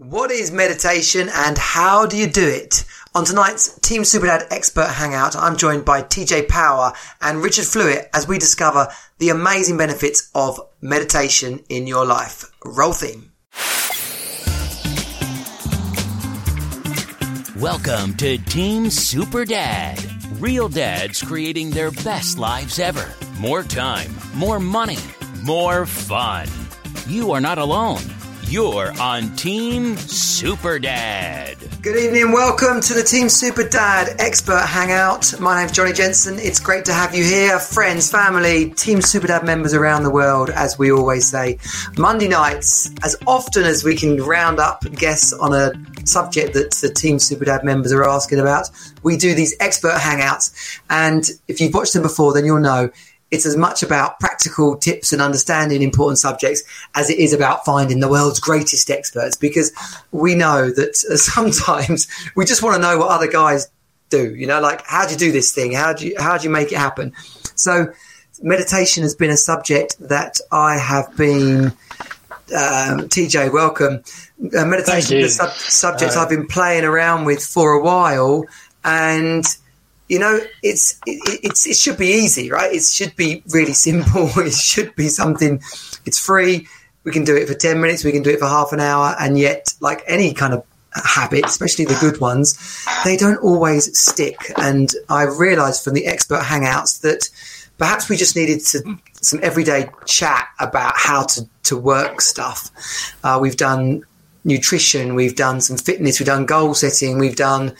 What is meditation and how do you do it? On tonight's Team Superdad Expert Hangout, I'm joined by TJ Power and Richard Fluitt as we discover the amazing benefits of meditation in your life. Roll theme. Welcome to Team Super Dad. Real dads creating their best lives ever. More time, more money, more fun. You are not alone. You're on Team Super Dad. Good evening, welcome to the Team Super Dad Expert Hangout. My name's Johnny Jensen. It's great to have you here, friends, family, Team Super Dad members around the world, as we always say. Monday nights, as often as we can round up guests on a subject that the Team Super Dad members are asking about, we do these expert hangouts. And if you've watched them before, then you'll know it's as much about practical tips and understanding important subjects as it is about finding the world's greatest experts because we know that sometimes we just want to know what other guys do you know like how do you do this thing? How do you how do you make it happen? So meditation has been a subject that i have been um, tj welcome. Uh, meditation is a sub- subject uh, i've been playing around with for a while and you know, it's it, it's it should be easy, right? It should be really simple. It should be something. It's free. We can do it for ten minutes. We can do it for half an hour, and yet, like any kind of habit, especially the good ones, they don't always stick. And I realised from the expert hangouts that perhaps we just needed to, some everyday chat about how to to work stuff. Uh, we've done nutrition, we've done some fitness, we've done goal setting, we've done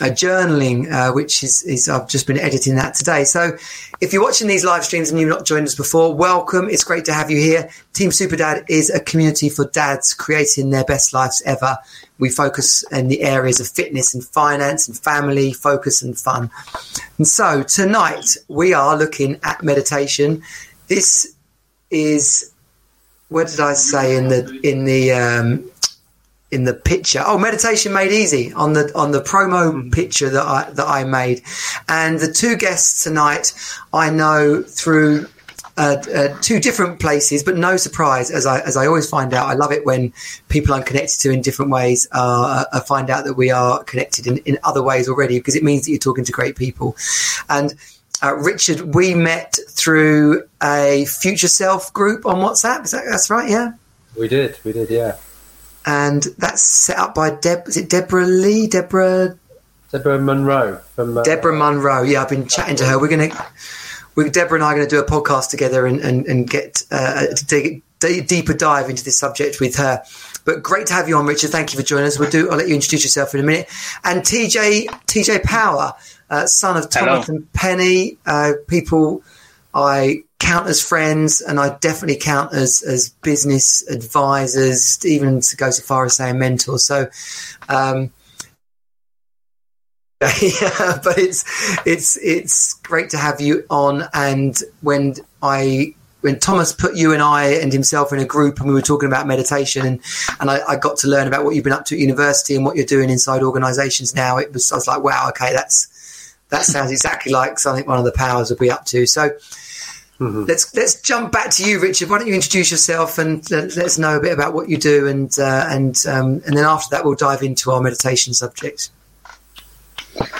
uh, journaling, uh, which is, is, I've just been editing that today. So if you're watching these live streams and you've not joined us before, welcome. It's great to have you here. Team Super Dad is a community for dads creating their best lives ever. We focus in the areas of fitness and finance and family focus and fun. And so tonight we are looking at meditation. This is, what did I say in the, in the, um, in the picture. Oh, meditation made easy on the on the promo mm. picture that I that I made, and the two guests tonight I know through. Uh, uh, two different places, but no surprise, as I as I always find out. I love it when people I'm connected to in different ways uh, I find out that we are connected in, in other ways already because it means that you're talking to great people. And uh, Richard, we met through a Future Self group on WhatsApp. Is that that's right? Yeah, we did. We did. Yeah and that's set up by Deb. Is it Deborah Lee? Deborah. Deborah Monroe from uh, Deborah Monroe. Yeah, I've been chatting to her. We're gonna, we Deborah and I are going to do a podcast together and and, and get uh, to dig a deeper dive into this subject with her. But great to have you on, Richard. Thank you for joining us. We'll do. I'll let you introduce yourself in a minute. And TJ TJ Power, uh, son of Thomas Hello. and Penny. Uh, people I count as friends, and I definitely count as as business advisors, even to go so far as saying mentors. So, um, yeah, but it's it's it's great to have you on. And when I when Thomas put you and I and himself in a group and we were talking about meditation and, and I, I, got to learn about what you've been up to at university and what you're doing inside organizations now, it was I was like, wow, okay, that's that sounds exactly like something one of the powers would be up to. So Mm-hmm. Let's let's jump back to you, Richard. Why don't you introduce yourself and let, let us know a bit about what you do, and uh, and um, and then after that we'll dive into our meditation subject.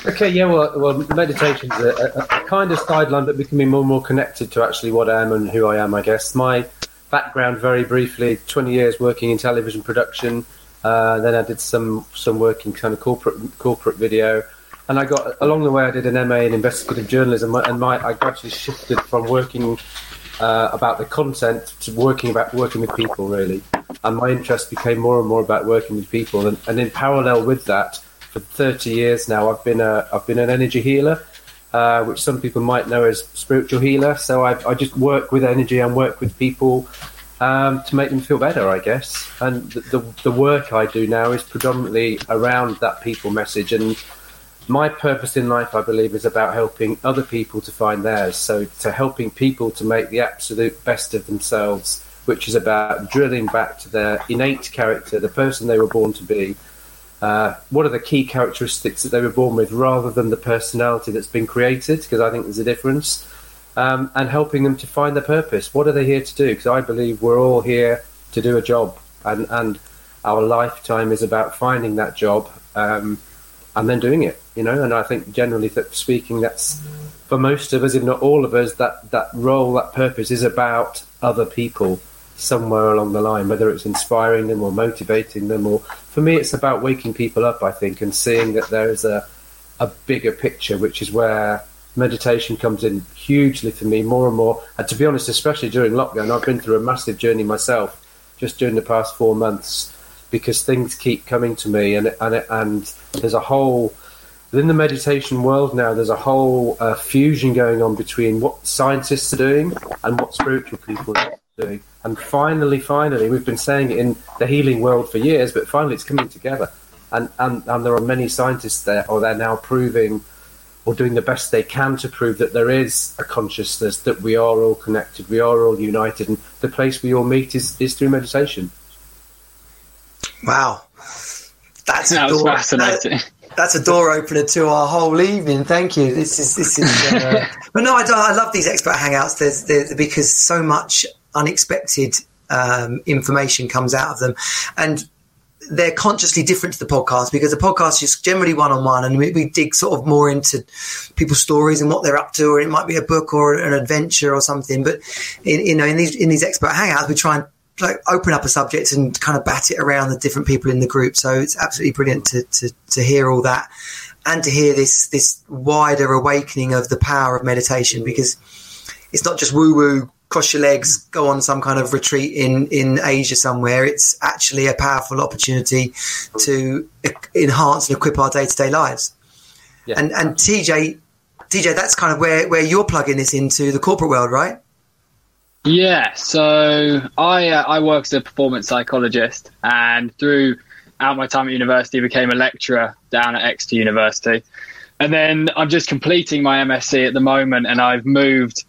Okay, yeah, well, well, meditation's a, a, a kind of sideline, but becoming more and more connected to actually what I am and who I am. I guess my background, very briefly, twenty years working in television production. Uh, then I did some some work in kind of corporate corporate video and I got along the way. I did an MA in investigative journalism, and my I gradually shifted from working uh, about the content to working about working with people really, and my interest became more and more about working with people. And, and in parallel with that, for 30 years now, I've been a I've been an energy healer. Uh, which some people might know as spiritual healer. So I, I just work with energy and work with people um, to make them feel better, I guess. And the, the, the work I do now is predominantly around that people message and my purpose in life, I believe, is about helping other people to find theirs. So, to helping people to make the absolute best of themselves, which is about drilling back to their innate character, the person they were born to be. Uh, what are the key characteristics that they were born with, rather than the personality that's been created? Because I think there's a difference. Um, and helping them to find their purpose. What are they here to do? Because I believe we're all here to do a job, and and our lifetime is about finding that job um, and then doing it. You know, and I think generally speaking, that's for most of us, if not all of us, that that role, that purpose is about other people somewhere along the line, whether it's inspiring them or motivating them, or for me, it's about waking people up. I think and seeing that there is a a bigger picture, which is where meditation comes in hugely for me more and more. And to be honest, especially during lockdown, I've been through a massive journey myself just during the past four months because things keep coming to me, and and and there's a whole within the meditation world now. There's a whole uh, fusion going on between what scientists are doing and what spiritual people are doing. And finally, finally, we've been saying it in the healing world for years, but finally, it's coming together. And and, and there are many scientists there, or they're now proving or doing the best they can to prove that there is a consciousness, that we are all connected, we are all united, and the place we all meet is, is through meditation. Wow. That's, that was door, fascinating. That, that's a door opener to our whole evening. Thank you. This is this is. Uh, but no, I, I, love these expert hangouts. There's, there's because so much unexpected um, information comes out of them, and they're consciously different to the podcast because the podcast is generally one on one, and we, we, dig sort of more into people's stories and what they're up to, or it might be a book or an adventure or something. But in, you know, in these in these expert hangouts, we try and like open up a subject and kind of bat it around the different people in the group. So it's absolutely brilliant to, to, to hear all that and to hear this, this wider awakening of the power of meditation because it's not just woo woo, cross your legs, go on some kind of retreat in, in Asia somewhere. It's actually a powerful opportunity to enhance and equip our day to day lives. Yeah. And, and TJ, TJ, that's kind of where, where you're plugging this into the corporate world, right? Yeah, so I uh, I work as a performance psychologist, and through out my time at university, became a lecturer down at Exeter University, and then I'm just completing my MSc at the moment, and I've moved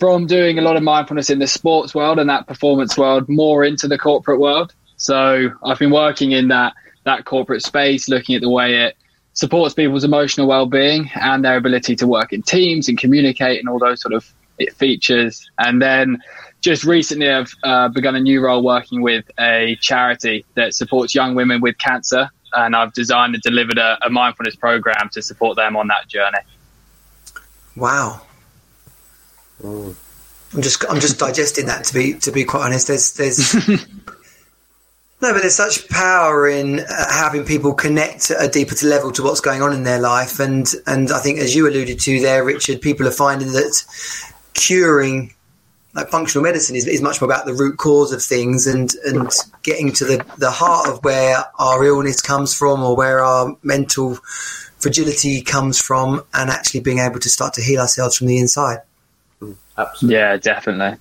from doing a lot of mindfulness in the sports world and that performance world more into the corporate world. So I've been working in that that corporate space, looking at the way it supports people's emotional well-being and their ability to work in teams and communicate and all those sort of it features. And then just recently, I've uh, begun a new role working with a charity that supports young women with cancer. And I've designed and delivered a, a mindfulness program to support them on that journey. Wow. Mm. I'm just I'm just digesting that to be to be quite honest. There's there's No, but there's such power in uh, having people connect at a deeper level to what's going on in their life, and and I think as you alluded to there, Richard, people are finding that curing like functional medicine is, is much more about the root cause of things and and getting to the, the heart of where our illness comes from or where our mental fragility comes from and actually being able to start to heal ourselves from the inside. Absolutely. Yeah, definitely.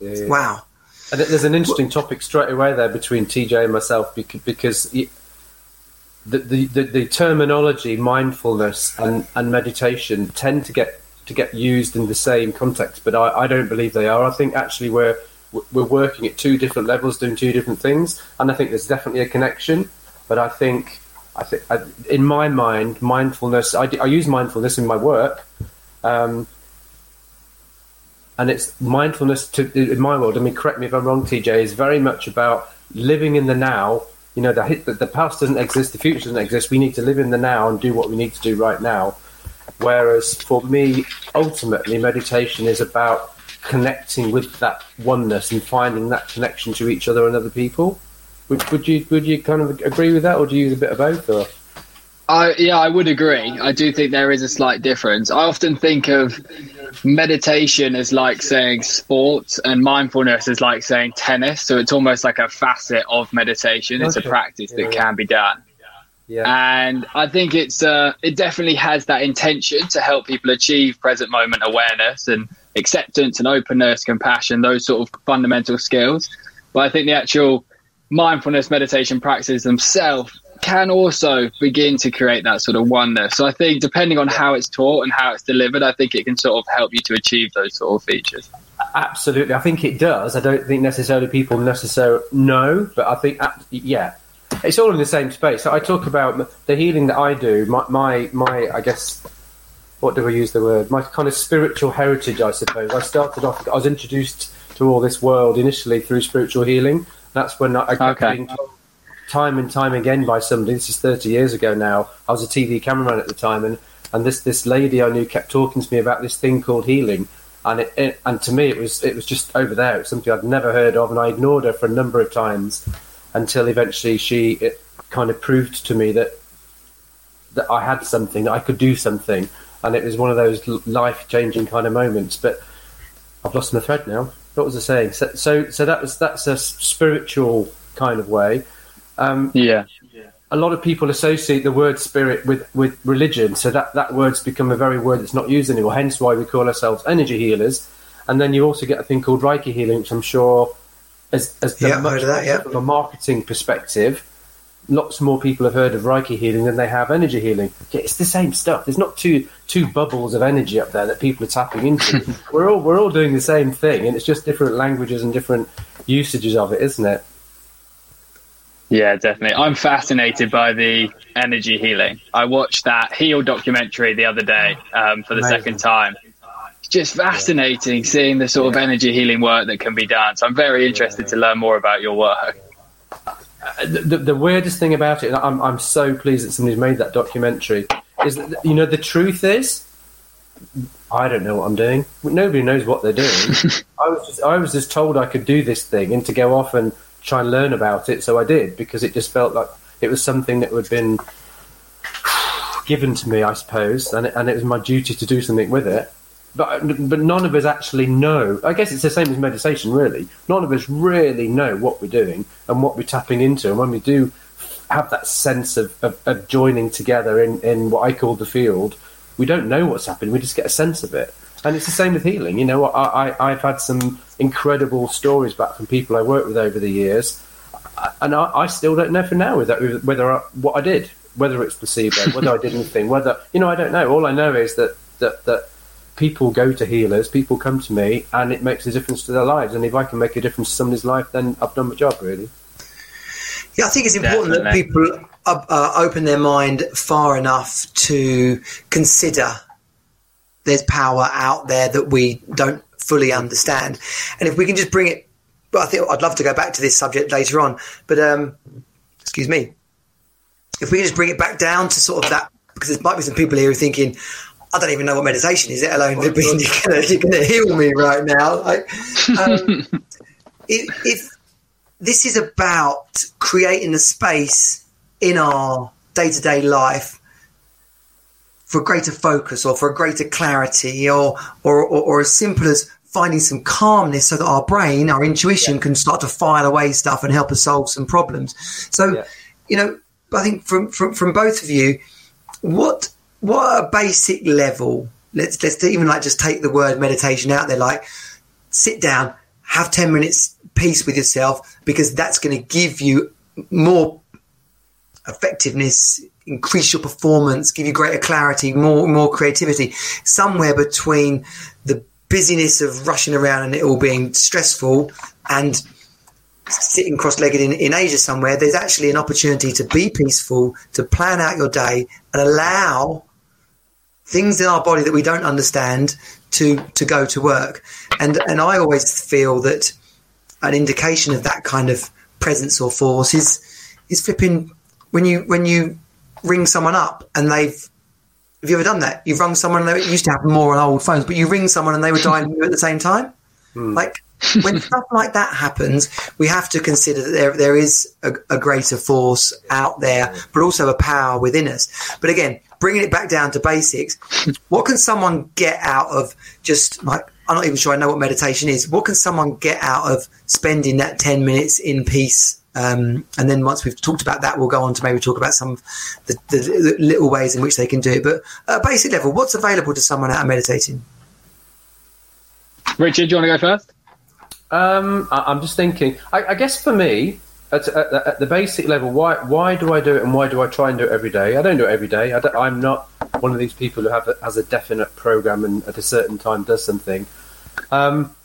Yeah, yeah. Wow. And there's an interesting topic straight away there between TJ and myself because the, the, the, the terminology mindfulness and, and meditation tend to get to get used in the same context, but I, I don't believe they are. I think actually we're we're working at two different levels, doing two different things, and I think there's definitely a connection. But I think I think I, in my mind, mindfulness. I, I use mindfulness in my work, um, and it's mindfulness to in my world. I mean, correct me if I'm wrong, TJ. Is very much about living in the now. You know, the, the past doesn't exist, the future doesn't exist. We need to live in the now and do what we need to do right now. Whereas for me, ultimately, meditation is about connecting with that oneness and finding that connection to each other and other people. Would, would you would you kind of agree with that, or do you use a bit of both? Or? I, yeah, I would agree. I do think there is a slight difference. I often think of meditation as like saying sports, and mindfulness is like saying tennis. So it's almost like a facet of meditation. It's a practice that can be done. Yeah. And I think it's uh, it definitely has that intention to help people achieve present moment awareness and acceptance and openness, compassion, those sort of fundamental skills. But I think the actual mindfulness meditation practices themselves can also begin to create that sort of oneness. So I think depending on how it's taught and how it's delivered, I think it can sort of help you to achieve those sort of features. Absolutely, I think it does. I don't think necessarily people necessarily know, but I think yeah, it's all in the same space. So I talk about the healing that I do. My, my, my, I guess, what do I use the word? My kind of spiritual heritage, I suppose. I started off. I was introduced to all this world initially through spiritual healing. That's when I kept okay. being told, time and time again by somebody. This is 30 years ago now. I was a TV cameraman at the time, and, and this, this lady I knew kept talking to me about this thing called healing. And it, it, and to me, it was it was just over there. It was something I'd never heard of, and I ignored her for a number of times until eventually she it kind of proved to me that that I had something, that I could do something, and it was one of those life changing kind of moments. But I've lost my thread now. What was I saying? So, so, so that was that's a spiritual kind of way. Um, yeah. A lot of people associate the word spirit with, with religion, so that, that word's become a very word that's not used anymore. Hence why we call ourselves energy healers. And then you also get a thing called Reiki healing, which I'm sure, as, as yeah, much that, yeah. from a marketing perspective, lots more people have heard of Reiki healing than they have energy healing. It's the same stuff. There's not two two bubbles of energy up there that people are tapping into. we're all we're all doing the same thing, and it's just different languages and different usages of it, isn't it? Yeah, definitely. I'm fascinated by the energy healing. I watched that Heal documentary the other day um, for the Amazing. second time. Just fascinating seeing the sort of energy healing work that can be done. So I'm very interested to learn more about your work uh, the, the, weirdest thing about it, I'm, I'm so pleased that somebody's made that documentary, is that, you know, the truth is, I don't know what I'm doing. Nobody knows what they're doing. I was just, I was just told I could do this thing and to go off and try and learn about it, so I did because it just felt like it was something that had been given to me, I suppose, and it, and it was my duty to do something with it but but none of us actually know. I guess it's the same as meditation, really. None of us really know what we're doing and what we're tapping into. And when we do have that sense of, of, of joining together in, in what I call the field, we don't know what's happening. We just get a sense of it. And it's the same with healing. You know, I, I, I've had some incredible stories back from people I worked with over the years, and I, I still don't know for now whether I, what I did, whether it's placebo, whether I did anything, whether you know, I don't know. All I know is that that that people go to healers, people come to me, and it makes a difference to their lives. And if I can make a difference to somebody's life, then I've done my job, really. Yeah, I think it's important Definitely. that people uh, uh, open their mind far enough to consider there's power out there that we don't fully understand. And if we can just bring it, well, I think I'd love to go back to this subject later on, but um, excuse me. If we can just bring it back down to sort of that, because there might be some people here who are thinking, I don't even know what meditation is, let alone well, being, you're going to heal me right now. Like, um, if, if this is about creating a space in our day to day life for greater focus or for a greater clarity or, or, or, or, as simple as finding some calmness so that our brain, our intuition yeah. can start to file away stuff and help us solve some problems. So, yeah. you know, I think from, from, from both of you, what what a basic level. Let's let's even like just take the word meditation out there. Like, sit down, have ten minutes peace with yourself because that's going to give you more effectiveness, increase your performance, give you greater clarity, more more creativity. Somewhere between the busyness of rushing around and it all being stressful and sitting cross-legged in, in Asia somewhere, there's actually an opportunity to be peaceful, to plan out your day and allow things in our body that we don't understand to to go to work. And and I always feel that an indication of that kind of presence or force is is flipping when you when you ring someone up and they've have you ever done that? You've rung someone and they used to happen more on old phones, but you ring someone and they were dialing you at the same time. Hmm. Like when stuff like that happens, we have to consider that there there is a, a, greater force out there, but also a power within us. But again, bringing it back down to basics, what can someone get out of just like, I'm not even sure I know what meditation is. What can someone get out of spending that 10 minutes in peace? Um, and then once we've talked about that, we'll go on to maybe talk about some of the, the, the little ways in which they can do it. But at a basic level, what's available to someone out of meditating? Richard, do you want to go first? Um, I, am just thinking. I, I, guess for me, at, at, at, the basic level, why why do I do it and why do I try and do it every day? I don't do it every day. I am not one of these people who have a, has a definite program and at a certain time does something. Um,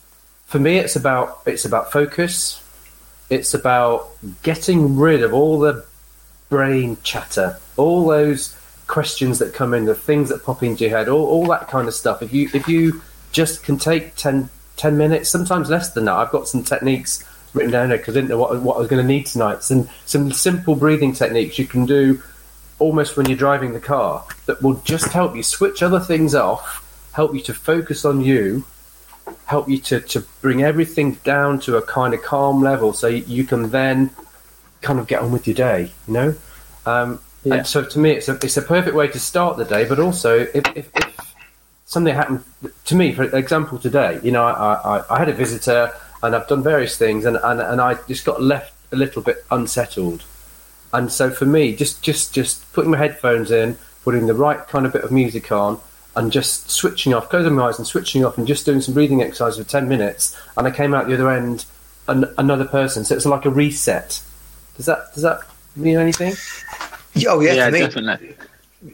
for me, it's about it's about focus. It's about getting rid of all the brain chatter, all those questions that come in, the things that pop into your head, all, all that kind of stuff. If you if you just can take 10, 10 minutes, sometimes less than that. I've got some techniques written down there because I didn't know what, what I was going to need tonight. Some some simple breathing techniques you can do almost when you're driving the car that will just help you switch other things off, help you to focus on you, help you to, to bring everything down to a kind of calm level so you can then kind of get on with your day, you know? Um, yeah. And so to me, it's a, it's a perfect way to start the day, but also if, if, if something happened to me, for example, today, you know, I, I, I had a visitor and I've done various things and, and, and I just got left a little bit unsettled and so for me, just just just putting my headphones in, putting the right kind of bit of music on, and just switching off, closing my eyes and switching off, and just doing some breathing exercises for ten minutes, and I came out the other end an, another person. So it's like a reset. Does that does that mean anything? Oh yeah, yeah definitely.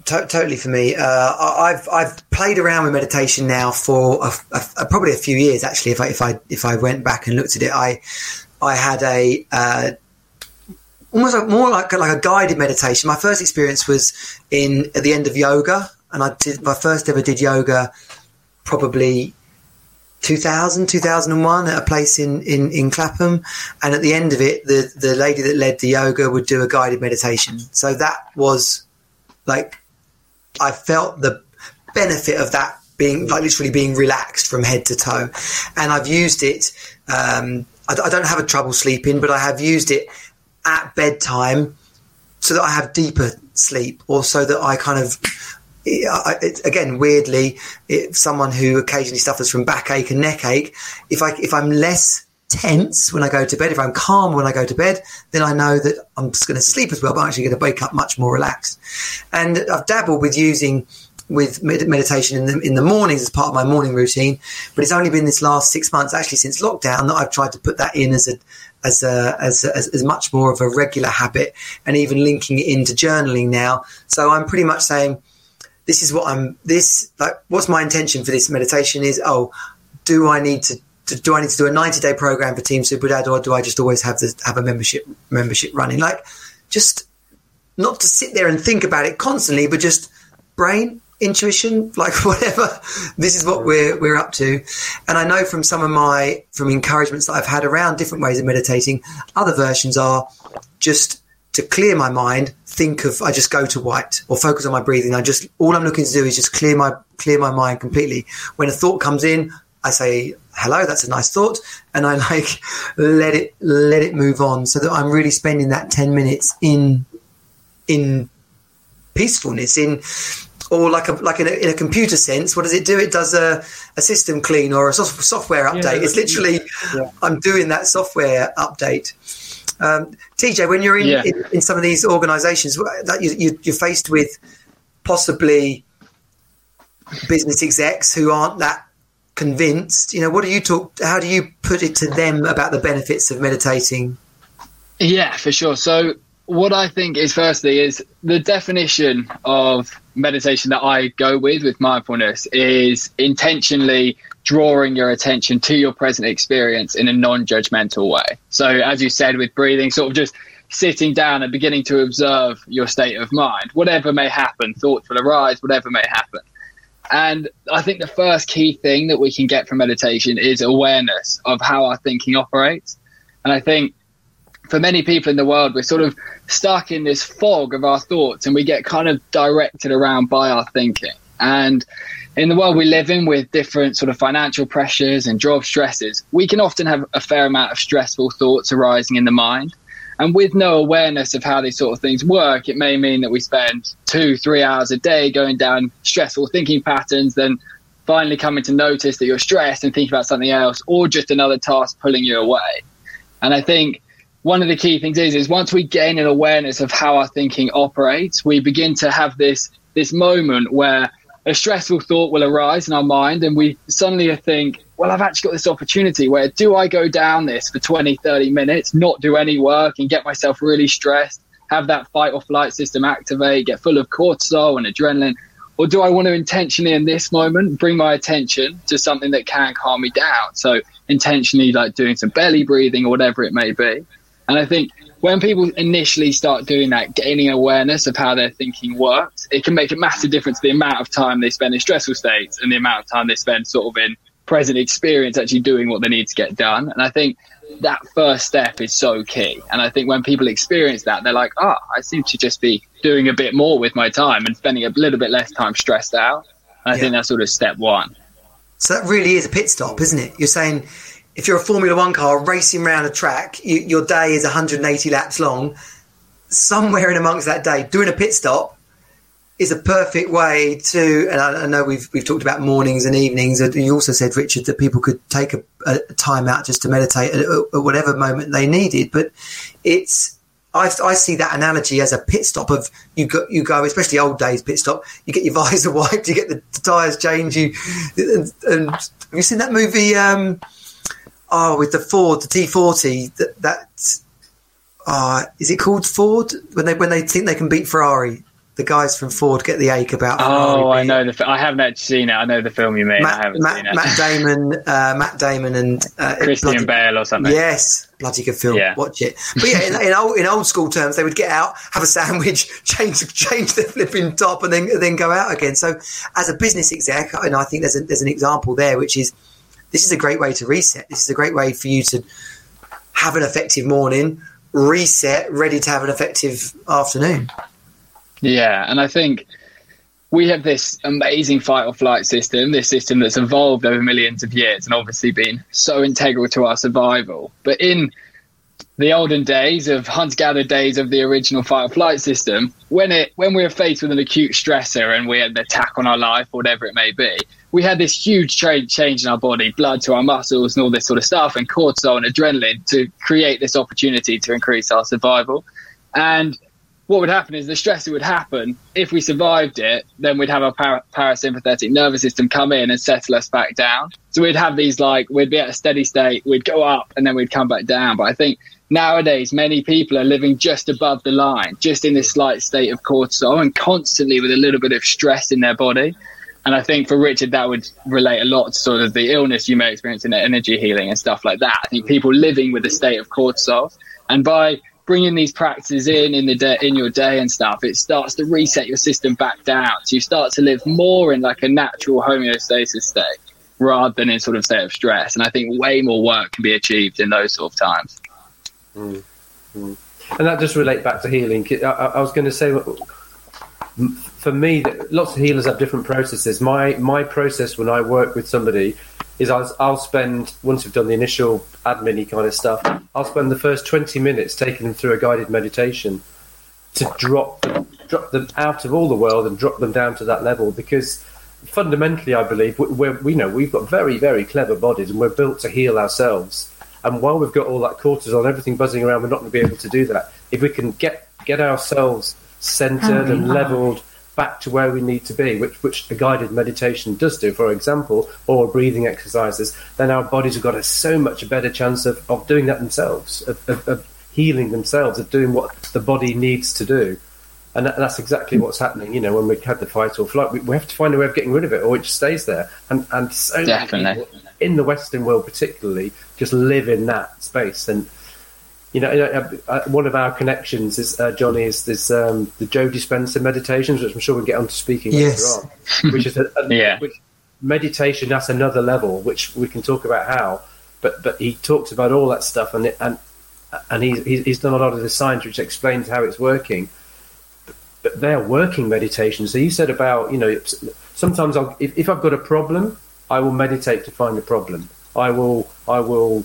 To- totally for me. Uh, I've I've played around with meditation now for a, a, a, probably a few years. Actually, if I if I if I went back and looked at it, I I had a uh, almost like, more like like a guided meditation. My first experience was in at the end of yoga, and I did my first ever did yoga probably 2000 2001 at a place in, in, in Clapham and at the end of it the, the lady that led the yoga would do a guided meditation so that was like I felt the benefit of that being like literally being relaxed from head to toe. And I've used it um, I, I don't have a trouble sleeping but I have used it at bedtime so that I have deeper sleep or so that I kind of it, again, weirdly, it, someone who occasionally suffers from backache and neck ache, if I if I'm less tense when I go to bed, if I'm calm when I go to bed, then I know that I'm just going to sleep as well, but I'm actually going to wake up much more relaxed. And I've dabbled with using with meditation in the in the mornings as part of my morning routine, but it's only been this last six months, actually since lockdown, that I've tried to put that in as a as, a, as, as, as much more of a regular habit and even linking it into journaling now. So I'm pretty much saying, this is what I'm, this, like, what's my intention for this meditation is, oh, do I need to, do I need to do a 90 day program for Team Super Dad or do I just always have to have a membership, membership running? Like, just not to sit there and think about it constantly, but just brain, intuition, like whatever. This is what we're we're up to. And I know from some of my from encouragements that I've had around different ways of meditating, other versions are just to clear my mind, think of I just go to white or focus on my breathing. I just all I'm looking to do is just clear my clear my mind completely. When a thought comes in, I say hello, that's a nice thought, and I like let it let it move on so that I'm really spending that 10 minutes in in peacefulness in or like a like in a, in a, computer sense, what does it do? It does a, a system clean or a software update. Yeah, it's literally yeah. I'm doing that software update. Um, TJ, when you're in, yeah. in, in, some of these organisations that you, you, you're faced with possibly business execs who aren't that convinced, you know, what do you talk? How do you put it to them about the benefits of meditating? Yeah, for sure. So what I think is firstly is the definition of meditation that I go with with mindfulness is intentionally drawing your attention to your present experience in a non-judgmental way. So as you said with breathing, sort of just sitting down and beginning to observe your state of mind, whatever may happen, thoughts will arise, whatever may happen. And I think the first key thing that we can get from meditation is awareness of how our thinking operates. And I think for many people in the world, we're sort of stuck in this fog of our thoughts and we get kind of directed around by our thinking. And in the world we live in with different sort of financial pressures and job stresses, we can often have a fair amount of stressful thoughts arising in the mind. And with no awareness of how these sort of things work, it may mean that we spend two, three hours a day going down stressful thinking patterns, then finally coming to notice that you're stressed and thinking about something else, or just another task pulling you away. And I think one of the key things is is once we gain an awareness of how our thinking operates, we begin to have this this moment where a stressful thought will arise in our mind and we suddenly think, well, I've actually got this opportunity where do I go down this for 20, 30 minutes, not do any work and get myself really stressed, have that fight or flight system activate, get full of cortisol and adrenaline? Or do I want to intentionally in this moment bring my attention to something that can calm me down? So intentionally like doing some belly breathing or whatever it may be. And I think when people initially start doing that, gaining awareness of how their thinking works, it can make a massive difference to the amount of time they spend in stressful states and the amount of time they spend sort of in present experience actually doing what they need to get done. And I think that first step is so key. And I think when people experience that, they're like, oh, I seem to just be doing a bit more with my time and spending a little bit less time stressed out. And I Yeah. think that's sort of step one. So that really is a pit stop, isn't it? You're saying if you're a Formula One car racing around a track, you, your day is 180 laps long. Somewhere in amongst that day, doing a pit stop is a perfect way to. And I, I know we've we've talked about mornings and evenings. and You also said, Richard, that people could take a, a time out just to meditate at, at whatever moment they needed. But it's I, I see that analogy as a pit stop of you go, you go, especially old days pit stop. You get your visor wiped, you get the, tyres changed. You and, and have you seen that movie? Um, oh, with the Ford, the T forty. That that uh, is it called Ford when they when they think they can beat Ferrari? The guys from Ford get the ache about. Oh, I know the. I haven't actually seen it. I know the film you mean. I Matt, haven't seen it. Matt Damon, uh, Matt Damon, and uh, Christian bloody- Bale or something. Yes, bloody good film. Yeah. Watch it. But yeah, in, in old in old school terms, they would get out, have a sandwich, change change their flipping top, and then then go out again. So, as a business exec, and I think there's a, there's an example there, which is this is a great way to reset. This is a great way for you to have an effective morning, reset, ready to have an effective afternoon. Yeah, and I think we have this amazing fight or flight system, this system that's evolved over millions of years and obviously been so integral to our survival. But in the olden days of hunter gatherer days of the original fight or flight system, when it when we were faced with an acute stressor and we had an attack on our life, whatever it may be, we had this huge tra- change in our body, blood to our muscles and all this sort of stuff, and cortisol and adrenaline to create this opportunity to increase our survival. And what would happen is the stressor would happen. If we survived it, then we'd have our para- parasympathetic nervous system come in and settle us back down. So we'd have these like, we'd be at a steady state, we'd go up and then we'd come back down. But I think nowadays, many people are living just above the line, just in this slight state of cortisol and constantly with a little bit of stress in their body. And I think for Richard, that would relate a lot to sort of the illness you may experience in energy healing and stuff like that. I think people living with a state of cortisol, and by bringing these practices in in the day, in your day and stuff, it starts to reset your system back down. So you start to live more in like a natural homeostasis state rather than in sort of state of stress. And I think way more work can be achieved in those sort of times. Mm. Mm. And that does relate back to healing. I, I I was going to say, for me, that lots of healers have different processes. My my process when I work with somebody is I'll, I'll spend once we've done the initial admin kind of stuff, I'll spend the first twenty minutes taking them through a guided meditation to drop them, drop them out of all the world and drop them down to that level because fundamentally, I believe we- we're, we know we've got very, very clever bodies and we're built to heal ourselves. And while we've got all that cortisol and everything buzzing around, we're not going to be able to do that. If we can get get ourselves centered and leveled back to where we need to be, which which a guided meditation does do, for example, or breathing exercises, then our bodies have got a so much better chance of, of doing that themselves, of, of, of healing themselves, of doing what the body needs to do. And that, that's exactly what's happening. You know, when we had the fight or flight, we, we have to find a way of getting rid of it, or it just stays there. And and so many Definitely. people in the Western world, particularly, just live in that space. And you know, uh, uh, one of our connections is uh, Johnny is this um, the Joe Dispenza meditations, which I'm sure we'll get onto speaking Yes. later on. Which is a, a- Yeah. which meditation that's another level, which we can talk about how. But but he talks about all that stuff, and it, and and he's he's he's done a lot of the science which explains how it's working. But they are working meditations. So you said about you know sometimes I'll, if if I've got a problem, I will meditate to find the problem. I will I will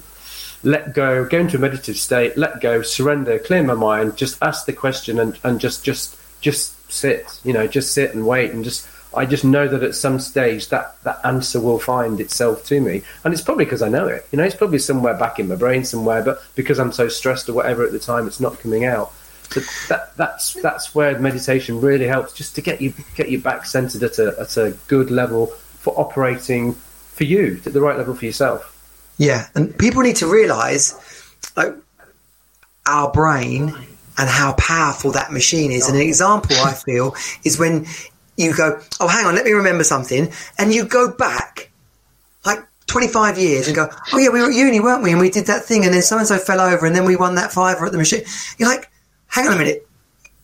let go, go into a meditative state, let go, surrender, clear my mind, just ask the question and, and just just just sit, you know, just sit and wait and just I just know that at some stage that that answer will find itself to me. And it's probably because I know it. You know, it's probably somewhere back in my brain somewhere, but because I'm so stressed or whatever at the time it's not coming out. So that that's that's where meditation really helps just to get you get you back centered at a at a good level for operating for you, at the right level for yourself. Yeah, and people need to realise like our brain and how powerful that machine is. And an example I feel is when you go, "Oh, hang on, let me remember something," and you go back like 25 years and go, "Oh yeah, we were at uni, weren't we? And we did that thing, and then so and so fell over, and then we won that fiver at the machine." You're like, "Hang on a minute."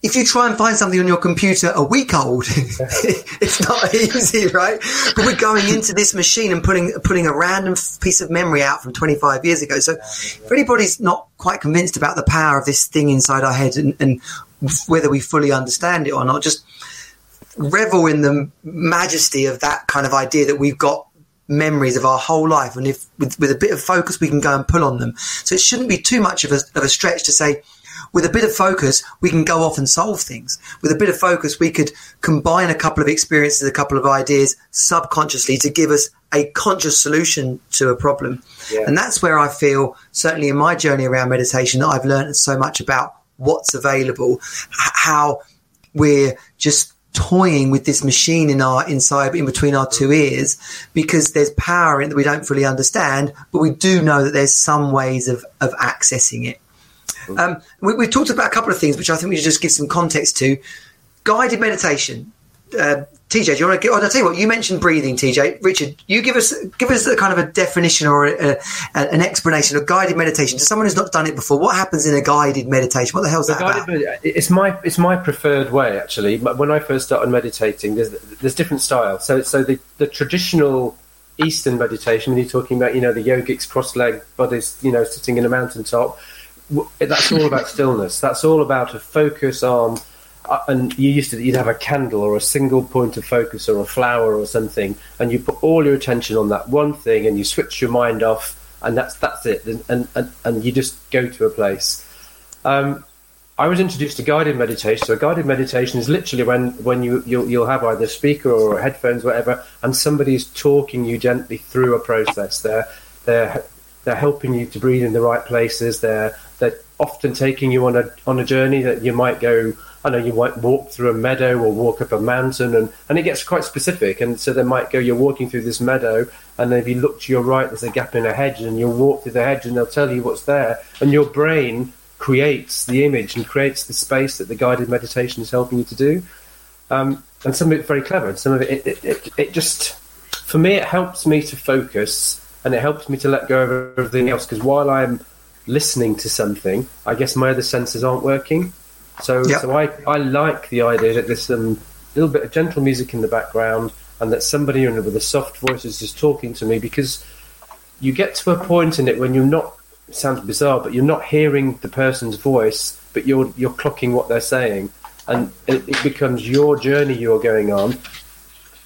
If you try and find something on your computer a week old, it's not easy, right? But we're going into this machine and putting pulling a random piece of memory out from 25 years ago. So, if anybody's not quite convinced about the power of this thing inside our head and, and whether we fully understand it or not, just revel in the majesty of that kind of idea that we've got memories of our whole life, and if with, with a bit of focus we can go and pull on them. So it shouldn't be too much of a, of a stretch to say with a bit of focus, we can go off and solve things. With a bit of focus, we could combine a couple of experiences, a couple of ideas subconsciously to give us a conscious solution to a problem. Yeah. And that's where I feel, certainly in my journey around meditation, that I've learned so much about what's available, how we're just toying with this machine in our inside in between our two ears because there's power in it that we don't fully understand but we do know that there's some ways of of accessing it um, we, have talked about a couple of things which I think we should just give some context to. Guided meditation. Uh, TJ, do you want to? Get, oh, I'll tell you what. You mentioned breathing, TJ. Richard, you give us give us a kind of a definition or a, a, an explanation of guided meditation to someone who's not done it before. What happens in a guided meditation? What the hell is that about? It's my it's my preferred way actually. When I first started meditating, there's there's different styles. So so the the traditional Eastern meditation, when you're talking about you know the yogics cross-legged bodies, you know sitting in a mountaintop that's all about stillness. That's all about a focus on. Uh, and you used to you'd have a candle or a single point of focus or a flower or something, and you put all your attention on that one thing, and you switch your mind off, and that's that's it, and and, and you just go to a place. Um, I was introduced to guided meditation. So guided meditation is literally when, when you you'll, you'll have either a speaker or headphones, or whatever, and somebody's talking you gently through a process. They're they're they're helping you to breathe in the right places. They're they're often taking you on a on a journey that you might go. I know you might walk through a meadow or walk up a mountain, and, and it gets quite specific. And so they might go, you're walking through this meadow, and then if you look to your right, there's a gap in a hedge, and you'll walk through the hedge, and they'll tell you what's there. And your brain creates the image and creates the space that the guided meditation is helping you to do. Um, and some of it very clever, and some of it, it, it, it just, for me, it helps me to focus and it helps me to let go of everything else because while I'm listening to something, I guess my other senses aren't working. So, yep. so I, I like the idea that there's some little bit of gentle music in the background and that somebody with a soft voice is just talking to me because you get to a point in it when you're not sounds bizarre, but you're not hearing the person's voice, but you're you're clocking what they're saying, and it, it becomes your journey you're going on,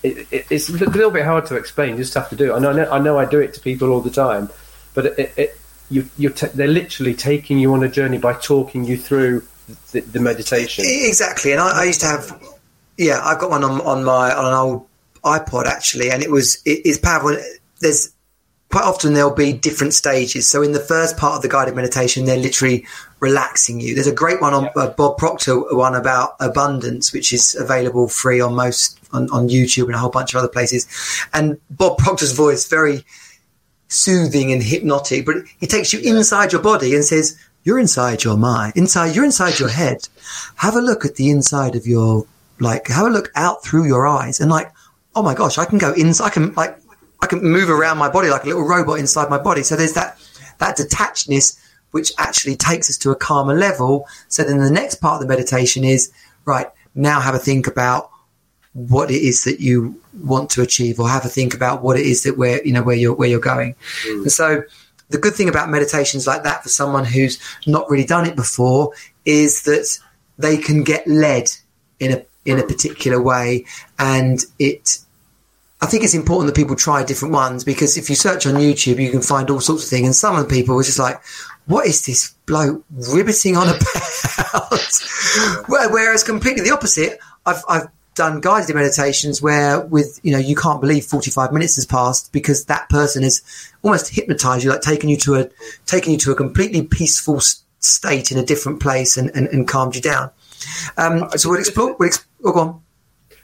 it, it, it's a little bit hard to explain. You just have to do it. I know, I know, I do it to people all the time, but it, you, t- they're literally taking you on a journey by talking you through the, the meditation. Exactly, and I, I, used to have, yeah, I've got one on, on my on an old iPod actually, and it was it's powerful. There's quite often there'll be different stages. So in the first part of the guided meditation, they're literally relaxing you. There's a great one on uh, Bob Proctor one about abundance, which is available free on most on, on YouTube and a whole bunch of other places. And Bob Proctor's voice very soothing and hypnotic, but he takes you inside your body and says, "You're inside your mind, inside you're inside your head. Have a look at the inside of your like. Have a look out through your eyes and like." Oh my gosh, I can go inside. I can like I can move around my body like a little robot inside my body. So there's that that detachedness which actually takes us to a calmer level. So then the next part of the meditation is right now have a think about what it is that you want to achieve or have a think about what it is that where you know where you're where you're going. Mm. And so the good thing about meditations like that for someone who's not really done it before is that they can get led in a in a particular way and it I think it's important that people try different ones because if you search on YouTube, you can find all sorts of things. And some of the people were just like, what is this bloke ribbiting on about? Whereas completely the opposite, I've, I've done guided meditations where with, you know, you can't believe 45 minutes has passed because that person has almost hypnotized you, like taking you to a, taking you to a completely peaceful state in a different place and, and, and calmed you down. Um, so we'll explore, we'll explore, oh, go on.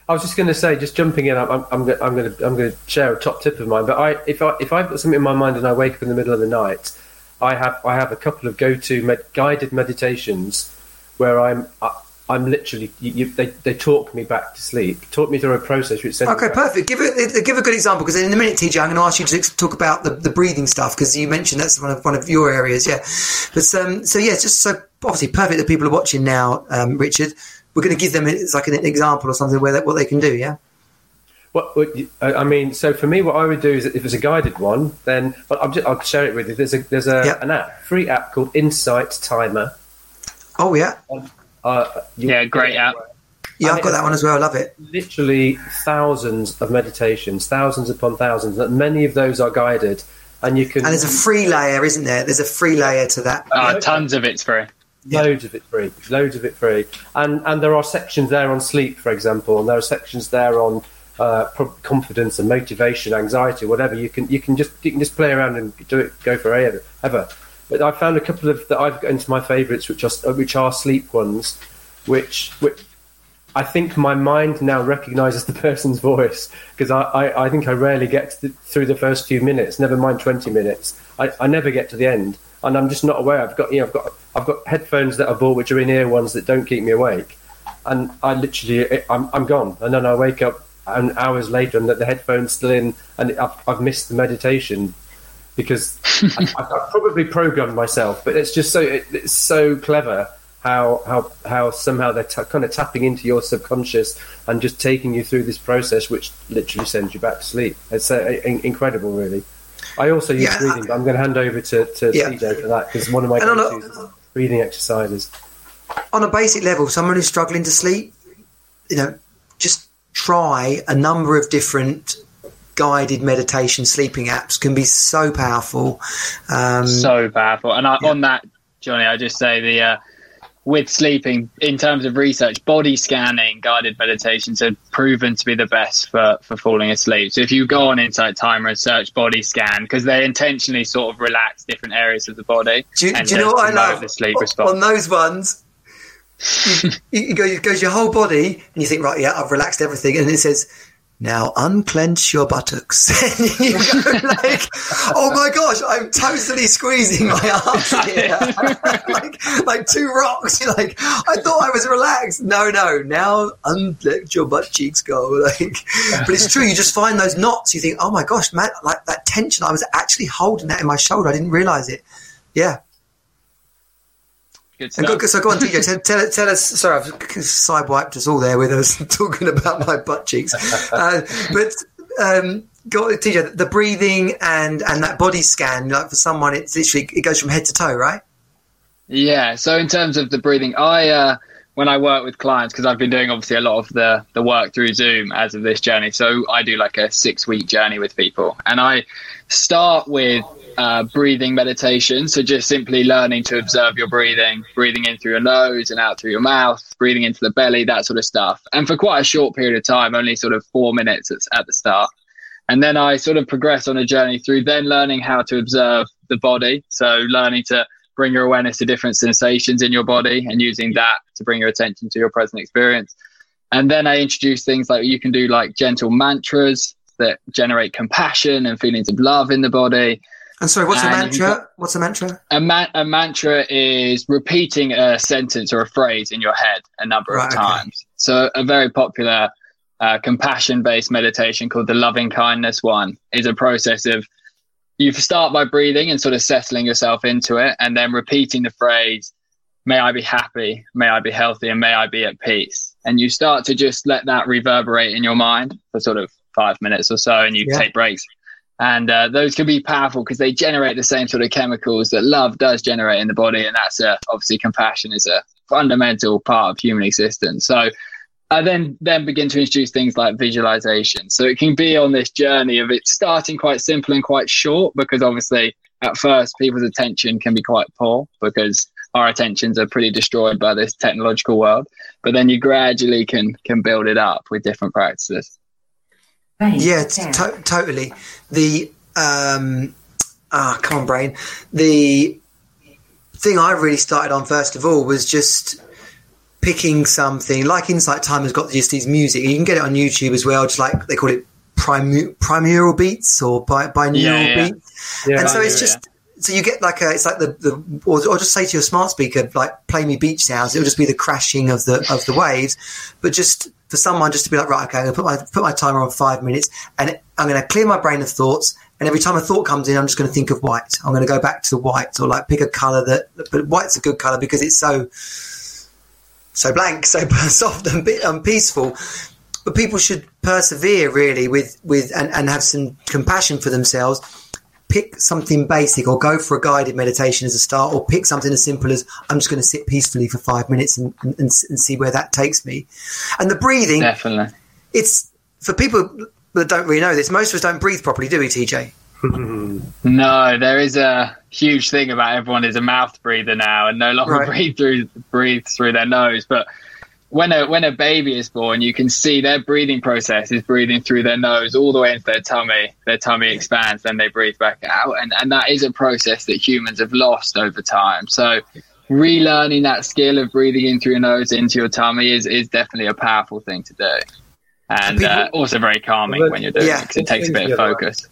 I was just going to say, just jumping in, I'm, I'm, I'm going to I'm going to share a top tip of mine. But I, if I if I've got something in my mind and I wake up in the middle of the night, I have I have a couple of go to med- guided meditations where I'm I, I'm literally you, you, they they talk me back to sleep, talk me through a process which says okay, perfect. Give a give a good example because in a minute, TJ, I'm going to ask you to talk about the, the breathing stuff because you mentioned that's one of one of your areas, yeah. But um, so yeah, just so obviously perfect that people are watching now, um, Richard we're going to give them it's like an example or something where that, what they can do. Yeah. What, what, I mean, so for me, what I would do is if it's a guided one, then I'll, just, I'll share it with you. There's a there's a, yep. an app, free app called Insight Timer. Oh yeah, uh, yeah, great app. Yeah, I've got that one as well. I love it. Literally thousands of meditations, thousands upon thousands. That Many of those are guided, and you can. And there's a free layer, isn't there? There's a free layer to that. Uh, tons of it's free. Loads yeah. of it free. Loads of it free. And and there are sections there on sleep, for example, and there are sections there on uh, confidence and motivation, anxiety, whatever. You can you can just you can just play around and do it, go for ever. ever. But I found a couple of that I've got into my favourites, which are which are sleep ones, which which I think my mind now recognises the person's voice because I, I, I, think I rarely get the, through the first few minutes. Never mind twenty minutes. I, I never get to the end, and I'm just not aware. I've got you know I've got I've got headphones that I bought which are in ear ones that don't keep me awake, and I literally I'm I'm gone, and then I wake up and hours later and that the headphones still in and I've, I've missed the meditation because I, have probably programmed myself. But it's just so it, it's so clever how how how somehow they're t- kind of tapping into your subconscious and just taking you through this process, which literally sends you back to sleep. It's uh, incredible, really. I also use yeah, breathing, but I'm going to hand over to, to yeah. TJ for that because one of my go-tos breathing exercises. On a basic level, someone who's struggling to sleep, you know, just try a number of different guided meditation sleeping apps can be so powerful. Um, so powerful. And I, yeah. on that, Johnny, I just say the uh, with sleeping, in terms of research, body scanning guided meditations are proven to be the best for, for falling asleep. So if you go on Insight Timer and search body scan, because they intentionally sort of relax different areas of the body. Do you, do you know what I love? The sleep response. On those ones, you, you, go, it goes your whole body, and you think, right, yeah, I've relaxed everything, and it says now unclench your buttocks. you go like, oh my gosh, I'm totally squeezing my arms here. like, like two rocks. You're like, I thought I was relaxed. No, no, now unclench your butt cheeks go. Like, but it's true. You just find those knots. You think, oh my gosh, man, like that tension. I was actually holding that in my shoulder. I didn't realize it. Yeah. Good stuff. Go, so go on, TJ. Tell, tell, tell, us. Sorry, I've sidewiped us all there with us talking about my butt cheeks. Uh, but um, go, TJ, the breathing and and that body scan. Like for someone, it's literally it goes from head to toe, right? Yeah. So in terms of the breathing, I uh, when I work with clients because I've been doing obviously a lot of the the work through Zoom as of this journey. So I do like a six week journey with people, and I start with uh, breathing meditation. So just simply learning to observe your breathing, breathing in through your nose and out through your mouth, breathing into the belly, that sort of stuff. And for quite a short period of time, only sort of four minutes at the start. And then I sort of progress on a journey through then learning how to observe the body. So learning to bring your awareness to different sensations in your body and using that to bring your attention to your present experience. And then I introduce things like you can do like gentle mantras that generate compassion and feelings of love in the body. And sorry, what's and a mantra? What's a mantra? A, ma- a, mantra is repeating a sentence or a phrase in your head a number right, of times. Okay. So, a very popular uh, compassion based meditation called the loving kindness one is a process of you start by breathing and sort of settling yourself into it, and then repeating the phrase, May I be happy, may I be healthy, and may I be at peace. And you start to just let that reverberate in your mind for sort of five minutes or so, and you yeah. take breaks and uh, those can be powerful because they generate the same sort of chemicals that love does generate in the body and that's a, obviously compassion is a fundamental part of human existence so I then then begin to introduce things like visualization. So it can be on this journey of it starting quite simple and quite short because obviously at first people's attention can be quite poor because our attentions are pretty destroyed by this technological world. But then you gradually can can build it up with different practices. Yeah, to- totally. The um, ah, come on, brain. The thing I really started on first of all was just picking something like Insight Timer has got just these music. You can get it on YouTube as well, just like they call it primu- primural beats or bi- binaural yeah, yeah. beats. Yeah, and so it's just so you get like a it's like the, the or, or, just say to your smart speaker like play me beach sounds. It'll just be the crashing of the of the waves, but just for someone just to be like, right, okay, I'm gonna put my put my timer on five minutes, and I'm gonna clear my brain of thoughts. And every time a thought comes in, I'm just going to think of white. I'm going to go back to the white, or like pick a color that. But white's a good color because it's so so blank, so soft and, and peaceful. But people should persevere really with, with and, and have some compassion for themselves. Pick something basic or go for a guided meditation as a start, or pick something as simple as I'm just going to sit peacefully for five minutes and, and, and see where that takes me. And the breathing, Definitely. it's for people that don't really know this. Most of us don't breathe properly, do we, TJ? No, there is a huge thing about everyone is a mouth breather now and no longer Right. breathe through breathe through their nose. But when a when a baby is born, you can see their breathing process is breathing through their nose all the way into their tummy. Their tummy expands, then they breathe back out, and and that is a process that humans have lost over time. So. Relearning that skill of breathing in through your nose into your tummy is, is definitely a powerful thing to do, and people- uh, also very calming when you're doing Yeah. it because it takes a bit of focus.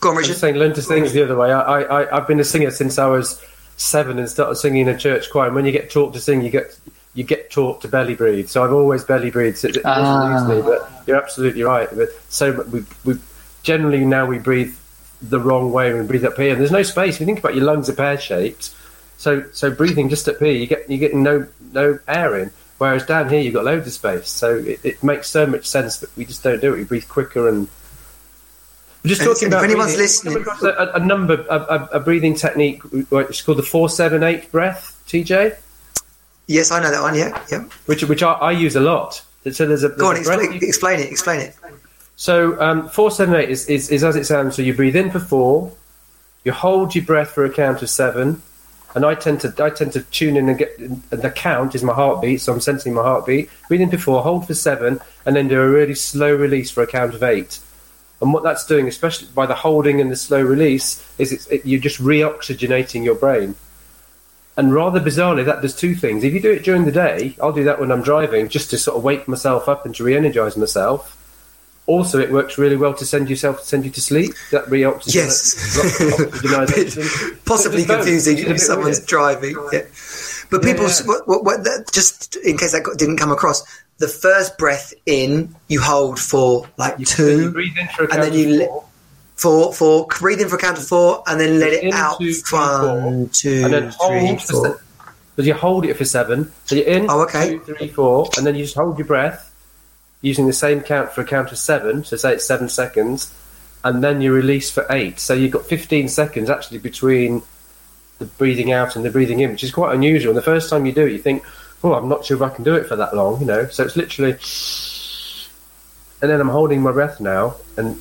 Go on, I'm Richard. just saying, learn to sing is the other way. I, I, I've been a singer since I was seven and started singing in a church choir. And when you get taught to sing, you get you get taught to belly breathe. So I've always belly breathed. It, it doesn't Ah. lose me, but you're absolutely right. But so we, we generally now we breathe the wrong way. We breathe up here, and there's no space. If you think about your lungs are pear shaped, so so breathing just up here, you get you get no no air in. Whereas down here, you've got loads of space. So it, it makes so much sense that we just don't do it. We breathe quicker and. We're just And talking if about anyone's breathing. listening- a, a number, a, a, a breathing technique. It's called the four seven eight breath, TJ, Yes, I know that one. Yeah, yeah. which which I, I use a lot. So there's a, there's Go on, a explain, you- explain it. Explain it. so um, four seven eight is, is, is as it sounds. So you breathe in for four, you hold your breath for a count of seven, and I tend to I tend to tune in and get and the count is my heartbeat, so I'm sensing my heartbeat. Breathe in for four, hold for seven, and then do a really slow release for a count of eight. And what that's doing, especially by the holding and the slow release, is it's, it, you're just reoxygenating your brain. And rather bizarrely, that does two things. If you do it during the day, I'll do that when I'm driving, just to sort of wake myself up and to re-energize myself. Also, it works really well to send yourself send you to sleep. That reoxygen- Yes. Possibly But there's both, confusing which is a if someone's weird. driving. Yeah. But people, yeah. What, what, what, that, just in case that got, didn't come across, the first breath in you hold for like You two, breathe in for a and then you let- four, four, four. Breathe in for a count of four, and then let it In, out. two, three, One, four, two, and then hold for four. se- you hold it for seven. So you're in, Oh, okay. two, three, four, and then you just hold your breath using the same count for a count of seven. So say it's seven seconds, and then you release for eight. So you've got 15 seconds actually between the breathing out and the breathing in, which is quite unusual. And the first time you do it, you think, "Oh, I'm not sure if I can do it for that long," you know. So it's literally, and then I'm holding my breath now, and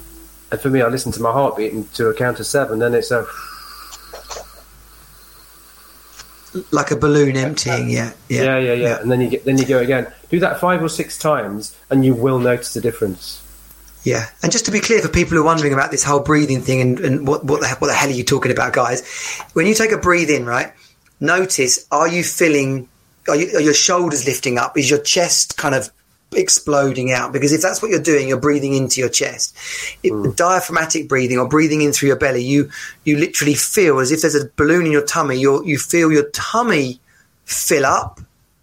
and for me, I listen to my heartbeat and to a count of seven. Then it's a like a balloon emptying. Yeah, yeah, yeah, yeah, yeah, and then you get then you go again. Do that five or six times, and you will notice the difference. Yeah, and just to be clear for people who are wondering about this whole breathing thing and, and what what the, what the hell are you talking about, guys? When you take a breathe in, right? Notice: Are you feeling? Are, you, are your shoulders lifting up? Is your chest kind of exploding out? Because if that's what you're doing, you're breathing into your chest. If, Diaphragmatic breathing or breathing in through your belly, you you literally feel as if there's a balloon in your tummy. You you feel your tummy fill up.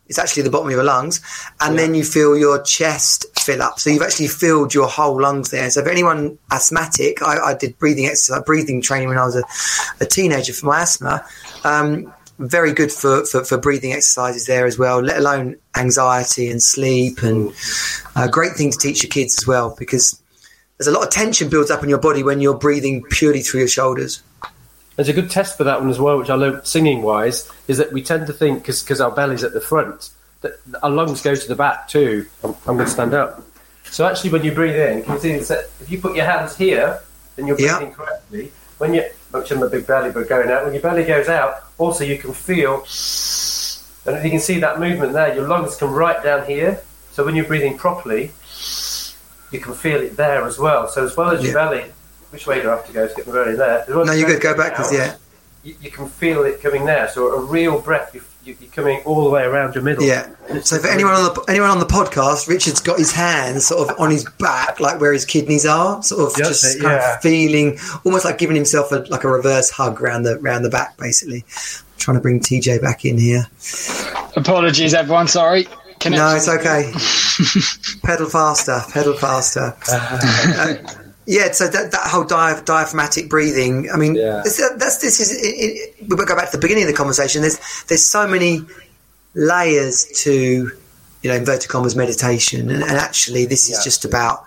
It's actually the bottom of your lungs, and then you feel your chest fill up. So you've actually filled your whole lungs there. So for anyone asthmatic, I, I did breathing exercise, breathing training when I was a, a teenager for my asthma. Um, very good for, for, for breathing exercises there as well, let alone anxiety and sleep, and a great thing to teach your kids as well because there's a lot of tension builds up in your body when you're breathing purely through your shoulders. There's a good test for that one as well, which I learned singing wise, is that we tend to think because our belly's at the front that our lungs go to the back too. I'm, I'm going to stand up. So actually, when you breathe in, can you see this? If you put your hands here, then you're Yeah. breathing correctly. When you, I'm a big belly, but going out. When your belly goes out, also you can feel, and if you can see that movement there, your lungs come right down here. So when you're breathing properly, you can feel it there as well. So as well as your Yeah. belly, which way do I have to go to get my belly there? Well No, you're good. Go backwards. out, Yeah, you, you can feel it coming there. So a real breath, you, you, you're coming all the way around your middle. yeah. So for anyone on the anyone on the podcast, Richard's got his hands sort of on his back, like where his kidneys are, sort of Yep, just kind yeah. of feeling almost like giving himself a, like a reverse hug around the round the back, basically. trying to bring TJ back in here. Apologies, everyone. Sorry. No, it's okay. pedal faster, pedal faster. Uh, yeah, so that, that whole dia- diaphragmatic breathing. I mean, Yeah. it's- uh, that's this is. It, it, we will go back to the beginning of the conversation. There's there's so many layers to, you know, inverted commas meditation, and, and actually, this is Yeah. just about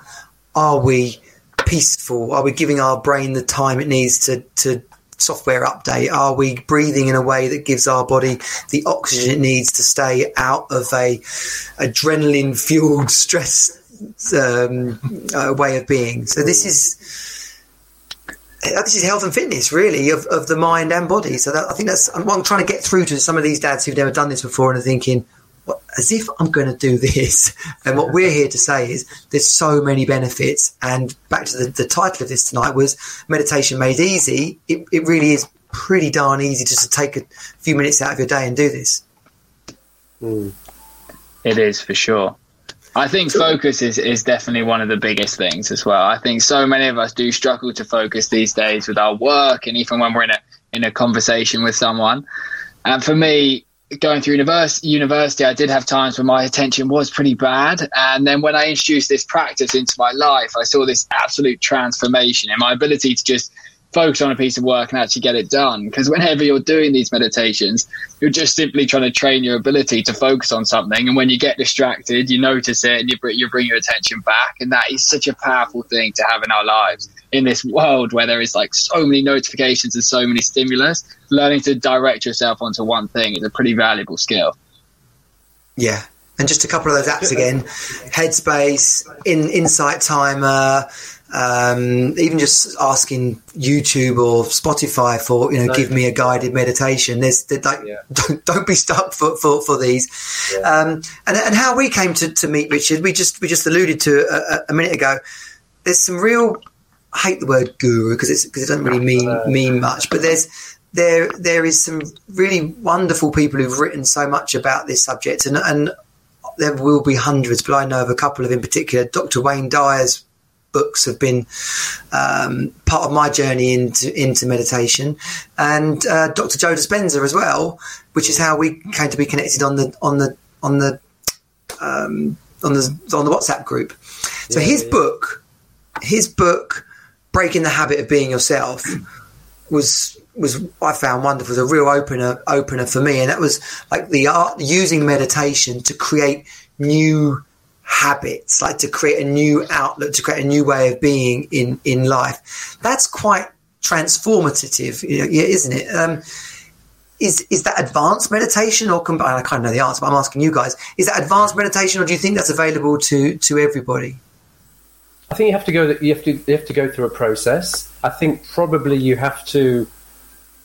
are we peaceful? Are we giving our brain the time it needs to to software update? Are we breathing in a way that gives our body the oxygen it needs to stay out of a adrenaline fueled stress um, uh, way of being? So this is uh, this is health and fitness, really, of, of the mind and body. So that, I think that's what I'm trying to get through to some of these dads who've never done this before and are thinking, what, as if I'm going to do this. And what we're here to say is there's so many benefits. And back to the, the title of this tonight was Meditation Made Easy. It, it really is pretty darn easy just to take a few minutes out of your day and do this. It is for sure. I think focus is, is definitely one of the biggest things as well. I think so many of us do struggle to focus these days with our work and even when we're in a in a conversation with someone. And for me, going through univers- university, I did have times when my attention was pretty bad. And then when I introduced this practice into my life, I saw this absolute transformation in my ability to just focus on a piece of work and actually get it done. Because whenever you're doing these meditations, you're just simply trying to train your ability to focus on something. And when you get distracted, you notice it and you, br- you bring your attention back. And that is such a powerful thing to have in our lives in this world where there is like so many notifications and so many stimulus. Learning to direct yourself onto one thing is a pretty valuable skill. Yeah. And just a couple of those apps again Headspace, in, Insight Timer, um, even just asking YouTube or Spotify for, you know, No. give me a guided meditation. There's, like, Yeah. don't, don't be stuck for, for, for these. Um, and, and how we came to, to meet Richard, we just, we just alluded to a, a- a minute ago. There's some real, I hate the word guru because it's, because it doesn't really mean, mean much, but there's, there, there is some really wonderful people who've written so much about this subject and, and there will be hundreds, but I know of a couple of in particular. Dr. Wayne Dyer's books have been um, part of my journey into into meditation, and uh, Dr. Joe Dispenza as well, which is how we came to be connected on the on the on the um, on the on the WhatsApp group. So Yeah, his yeah. book, his book, breaking the habit of being yourself, was was I found wonderful. Was a real opener opener for me, and that was like the art using meditation to create new habits, like to create a new outlook, to create a new way of being in in life. That's quite transformative, isn't it? Um, is is that advanced meditation or com- I kind of know the answer, but I'm asking you guys: is that advanced meditation, or do you think that's available to to everybody? I think you have to go. You have to you have to go through a process. I think probably you have to.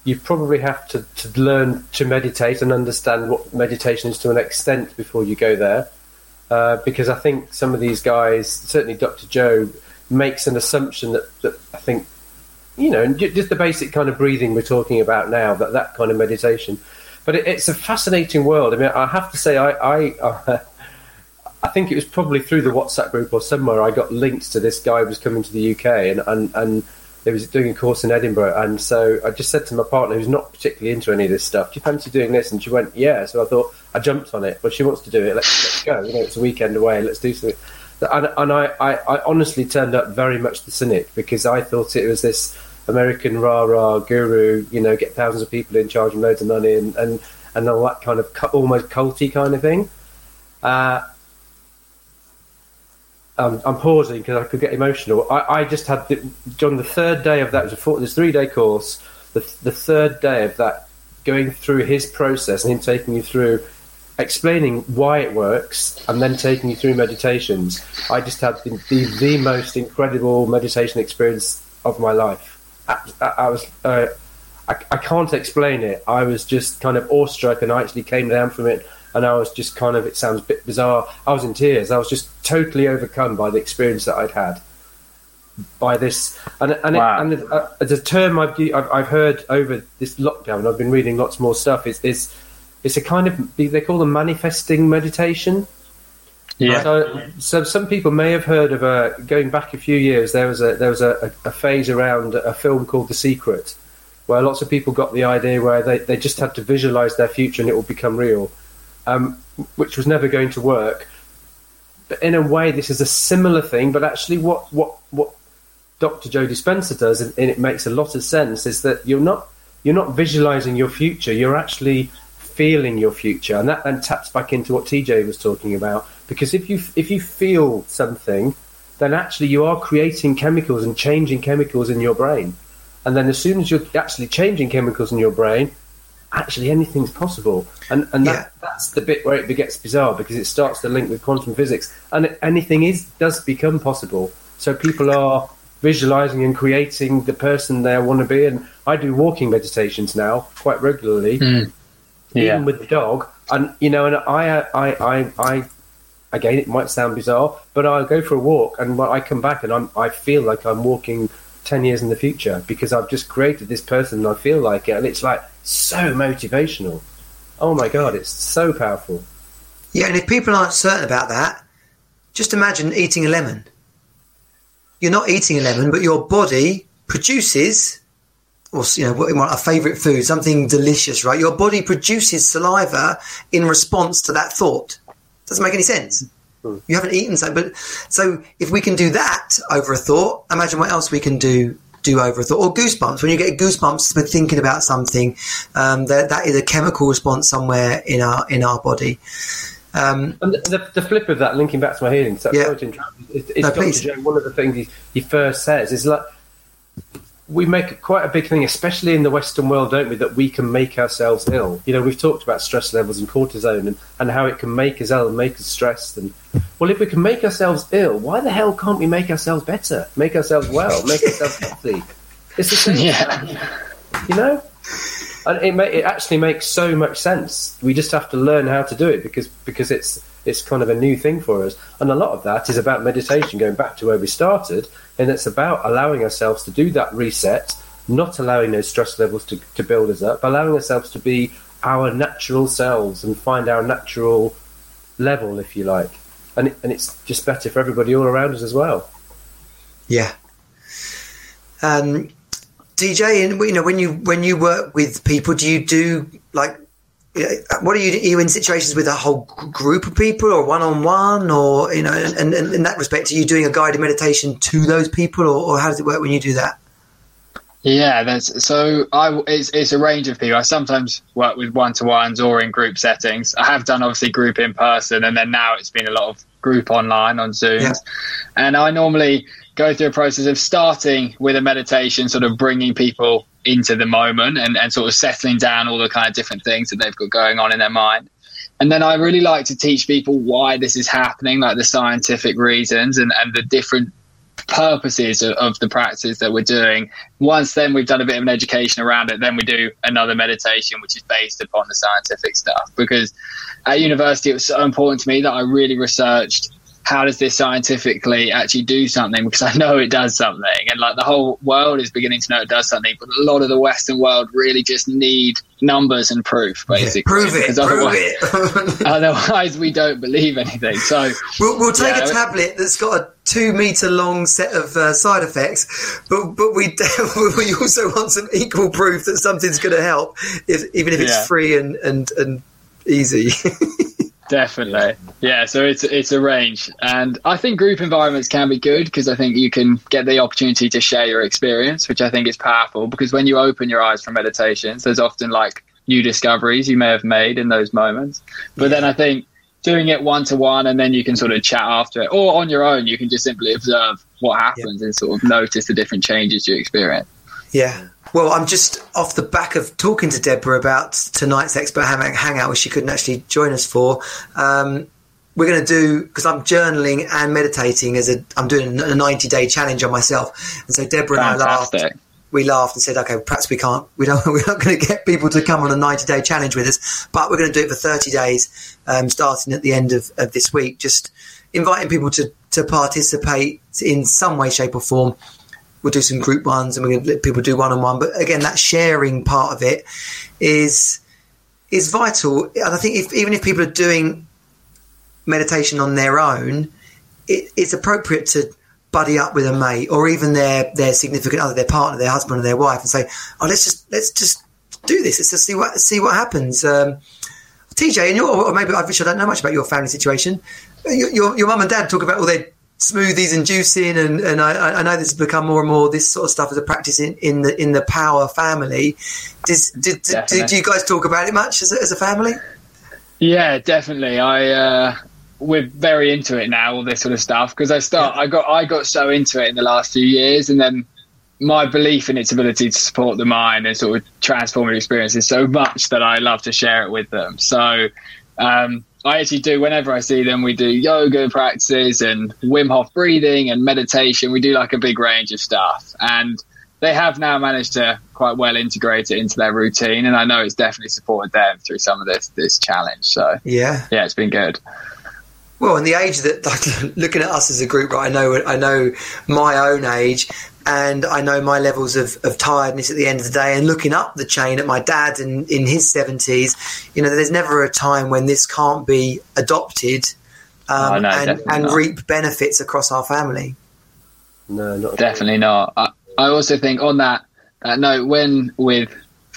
You probably have to, to learn to meditate and understand what meditation is to an extent before you go there, uh, because I think some of these guys, certainly Dr. Joe, makes an assumption that, that I think, you know, just the basic kind of breathing we're talking about now, that that kind of meditation. But it, it's a fascinating world. I mean, I have to say, I, I uh, I think it was probably through the WhatsApp group or somewhere I got linked to this guy who was coming to the UK and, and, and he was doing a course in Edinburgh. And so I just said to my partner, who's not particularly into any of this stuff, do you fancy doing this? And she went, yeah. So I thought, I jumped on it. Well, she wants to do it. Let's, let's go. You know, it's a weekend away. Let's do something. And, and I, I, I honestly turned up very much the cynic because I thought it was this American rah rah guru, you know, get thousands of people in, charge them loads of money and, and, and all that kind of almost culty kind of thing. Uh, um, I'm pausing because I could get emotional. I, I just had the, John the third day of that was a four, this three day course. The, the third day of that, going through his process and him taking you through, explaining why it works, and then taking you through meditations. I just had the, the, the most incredible meditation experience of my life. I, I, I was. Uh, I, I can't explain it. I was just kind of awestruck, and I actually came down from it, and I was just kind of. It sounds a bit bizarre. I was in tears. I was just totally overcome by the experience that I'd had. By this, and and, Wow. it, and uh, the term I've, I've I've heard over this lockdown. I've been reading lots more stuff. Is is it's a kind of they call them manifesting meditation. Yeah. So, so some people may have heard of a going back a few years. There was a there was a, a, a phase around a film called The Secret, where lots of people got the idea where they, they just had to visualize their future and it will become real, um, which was never going to work. But in a way, this is a similar thing. But actually, what what what Dr. Joe Dispenza does, and, and it makes a lot of sense, is that you're not you're not visualizing your future. You're actually feeling your future, and that then taps back into what TJ was talking about. Because if you if you feel something, then actually you are creating chemicals and changing chemicals in your brain. And then as soon as you're actually changing chemicals in your brain, actually anything's possible. And and that, Yeah. that's the bit where it gets bizarre because it starts to link with quantum physics, and anything is does become possible. So people are visualizing and creating the person they want to be. And I do walking meditations now quite regularly, hmm. Yeah. even with the dog. And you know, and I, I, I, I, again, it might sound bizarre, but I go for a walk, and when I come back, and I'm, I feel like I'm walking ten years in the future because I've just created this person, and I feel like it, and it's like so motivational. Oh my god, it's so powerful. Yeah, and if people aren't certain about that, just imagine eating a lemon. You're not eating a lemon, but your body produces, or you know, what a favourite food, something delicious, right? Your body produces saliva in response to that thought. Doesn't make any sense. You haven't eaten something, but so if we can do that over a thought, imagine what else we can do do over a thought. Or goosebumps. When you get goosebumps for thinking about something, um, that that is a chemical response somewhere in our in our body. Um, And the, the, flip of that, linking back to my healing, so Yeah. sorry to interrupt, is, is No, Dr. Joe, one of the things he, he first says is like, we make quite a big thing, especially in the Western world, don't we, that we can make ourselves ill. You know, we've talked about stress levels and cortisone and, and how it can make us ill and make us stressed. And well, if we can make ourselves ill, why the hell can't we make ourselves better, make ourselves well, make ourselves healthy? It's the same, Yeah. you know. And it ma- it actually makes so much sense. We just have to learn how to do it because because it's it's kind of a new thing for us. And a lot of that is about meditation, going back to where we started, and it's about allowing ourselves to do that reset, not allowing those stress levels to, to build us up, allowing ourselves to be our natural selves and find our natural level, if you like. And and it's just better for everybody all around us as well. Yeah. Um, TJ, you know when you when you work with people, do you do like what are you? Are you in situations with a whole group of people, or one on one, or you know? And, and in that respect, are you doing a guided meditation to those people, or, or how does it work when you do that? Yeah, there's so I it's it's a range of people. I sometimes work with one to ones or in group settings. I have done obviously group in person, and then now it's been a lot of group online on Zooms. Yeah. And I normally go through a process of starting with a meditation, sort of bringing people into the moment and, and sort of settling down all the kind of different things that they've got going on in their mind. And then I really like to teach people why this is happening, like the scientific reasons and, and the different purposes of, of the practice that we're doing. Once then we've done a bit of an education around it, then we do another meditation which is based upon the scientific stuff. Because at university it was so important to me that I really researched how does this scientifically actually do something because I know it does something and like the whole world is beginning to know it does something but a lot of the western world really just need numbers and proof basically prove it, because prove otherwise, it. otherwise we don't believe anything so We'll, we'll take Yeah, a tablet that's got a two meter long set of uh, side effects, but but we we also want some equal proof that something's going to help, if, even if it's Yeah. free and and and easy. Definitely, yeah. So it's it's a range, and I think group environments can be good because I think you can get the opportunity to share your experience, which I think is powerful. Because when you open your eyes from meditations, there's often like new discoveries you may have made in those moments. But then I think doing it one to one, and then you can sort of chat after it, or on your own, you can just simply observe what happens and sort of notice the different changes you experience. Yeah. Well, I'm just off the back of talking to Deborah about tonight's expert hangout, which she couldn't actually join us for. Um, we're going to do because I'm journaling and meditating as a I'm doing a 90 day challenge on myself, and so Deborah and I laughed. We laughed and said, "Okay, perhaps we can't. We don't. We're not going to get people to come on a 90 day challenge with us, but we're going to do it for 30 days, um, starting at the end of, of this week. Just inviting people to to participate in some way, shape, or form." We'll do some group ones and we're going to let people do one on one. But again, that sharing part of it is is vital. And I think if even if people are doing meditation on their own, it, it's appropriate to buddy up with a mate or even their their significant other, their partner, their husband, or their wife, and say, "Oh, let's just let's just do this. Let's just see what see what happens." Um, TJ, and your or maybe I wish I don't know much about your family situation. Your your, your mum and dad talk about all their smoothies and juicing, and and I, I know this has become more and more this sort of stuff as a practice in, in the in the Power family. Does, did, did, do, do you guys talk about it much as a, as a family? Yeah, definitely. I uh, we're very into it now, all this sort of stuff. Because I start, yeah. I got, I got so into it in the last few years, and then my belief in its ability to support the mind and sort of transformative experiences so much that I love to share it with them. So um, I actually do whenever I see them. We do yoga practices and Wim Hof breathing and meditation. We do like a big range of stuff, and they have now managed to quite well integrate it into their routine. And I know it's definitely supported them through some of this this challenge. So yeah, yeah, it's been good. Well, in the age that, like, looking at us as a group, right? I know, I know my own age, and I know my levels of, of tiredness at the end of the day. And looking up the chain at my dad in, in his seventies, you know, there's never a time when this can't be adopted um, oh, no, and, and reap benefits across our family. No, not definitely not. I, I also think on that that note, when with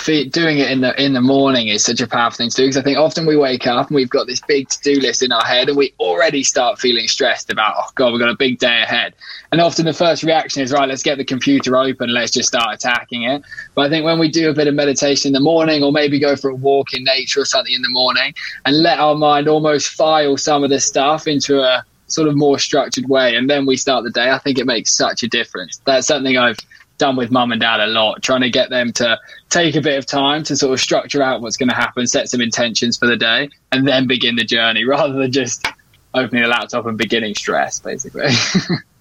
doing it in the in the morning is such a powerful thing to do because I think often we wake up and we've got this big to do list in our head and we already start feeling stressed about oh god we've got a big day ahead. And often the first reaction is right let's get the computer open let's just start attacking it. But I think when we do a bit of meditation in the morning or maybe go for a walk in nature or something in the morning and let our mind almost file some of the stuff into a sort of more structured way and then we start the day I think it makes such a difference. That's something I've done with mum and dad a lot, trying to get them to take a bit of time to sort of structure out what's going to happen, set some intentions for the day, and then begin the journey rather than just opening the laptop and beginning stress, basically.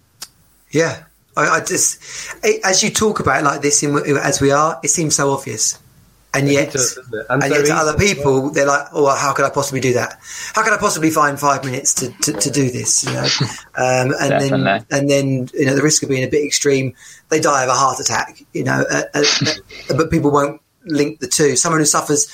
yeah. I, I, just, as you talk about it like this, in, as we are, it seems so obvious and yet, does, and, and yet to other people, well. they're like, "Oh, well, how could I possibly do that? How could I possibly find five minutes to, to, to do this?" You know, um, and then and then you know the risk of being a bit extreme, they die of a heart attack. You know, uh, uh, uh, but people won't link the two. Someone who suffers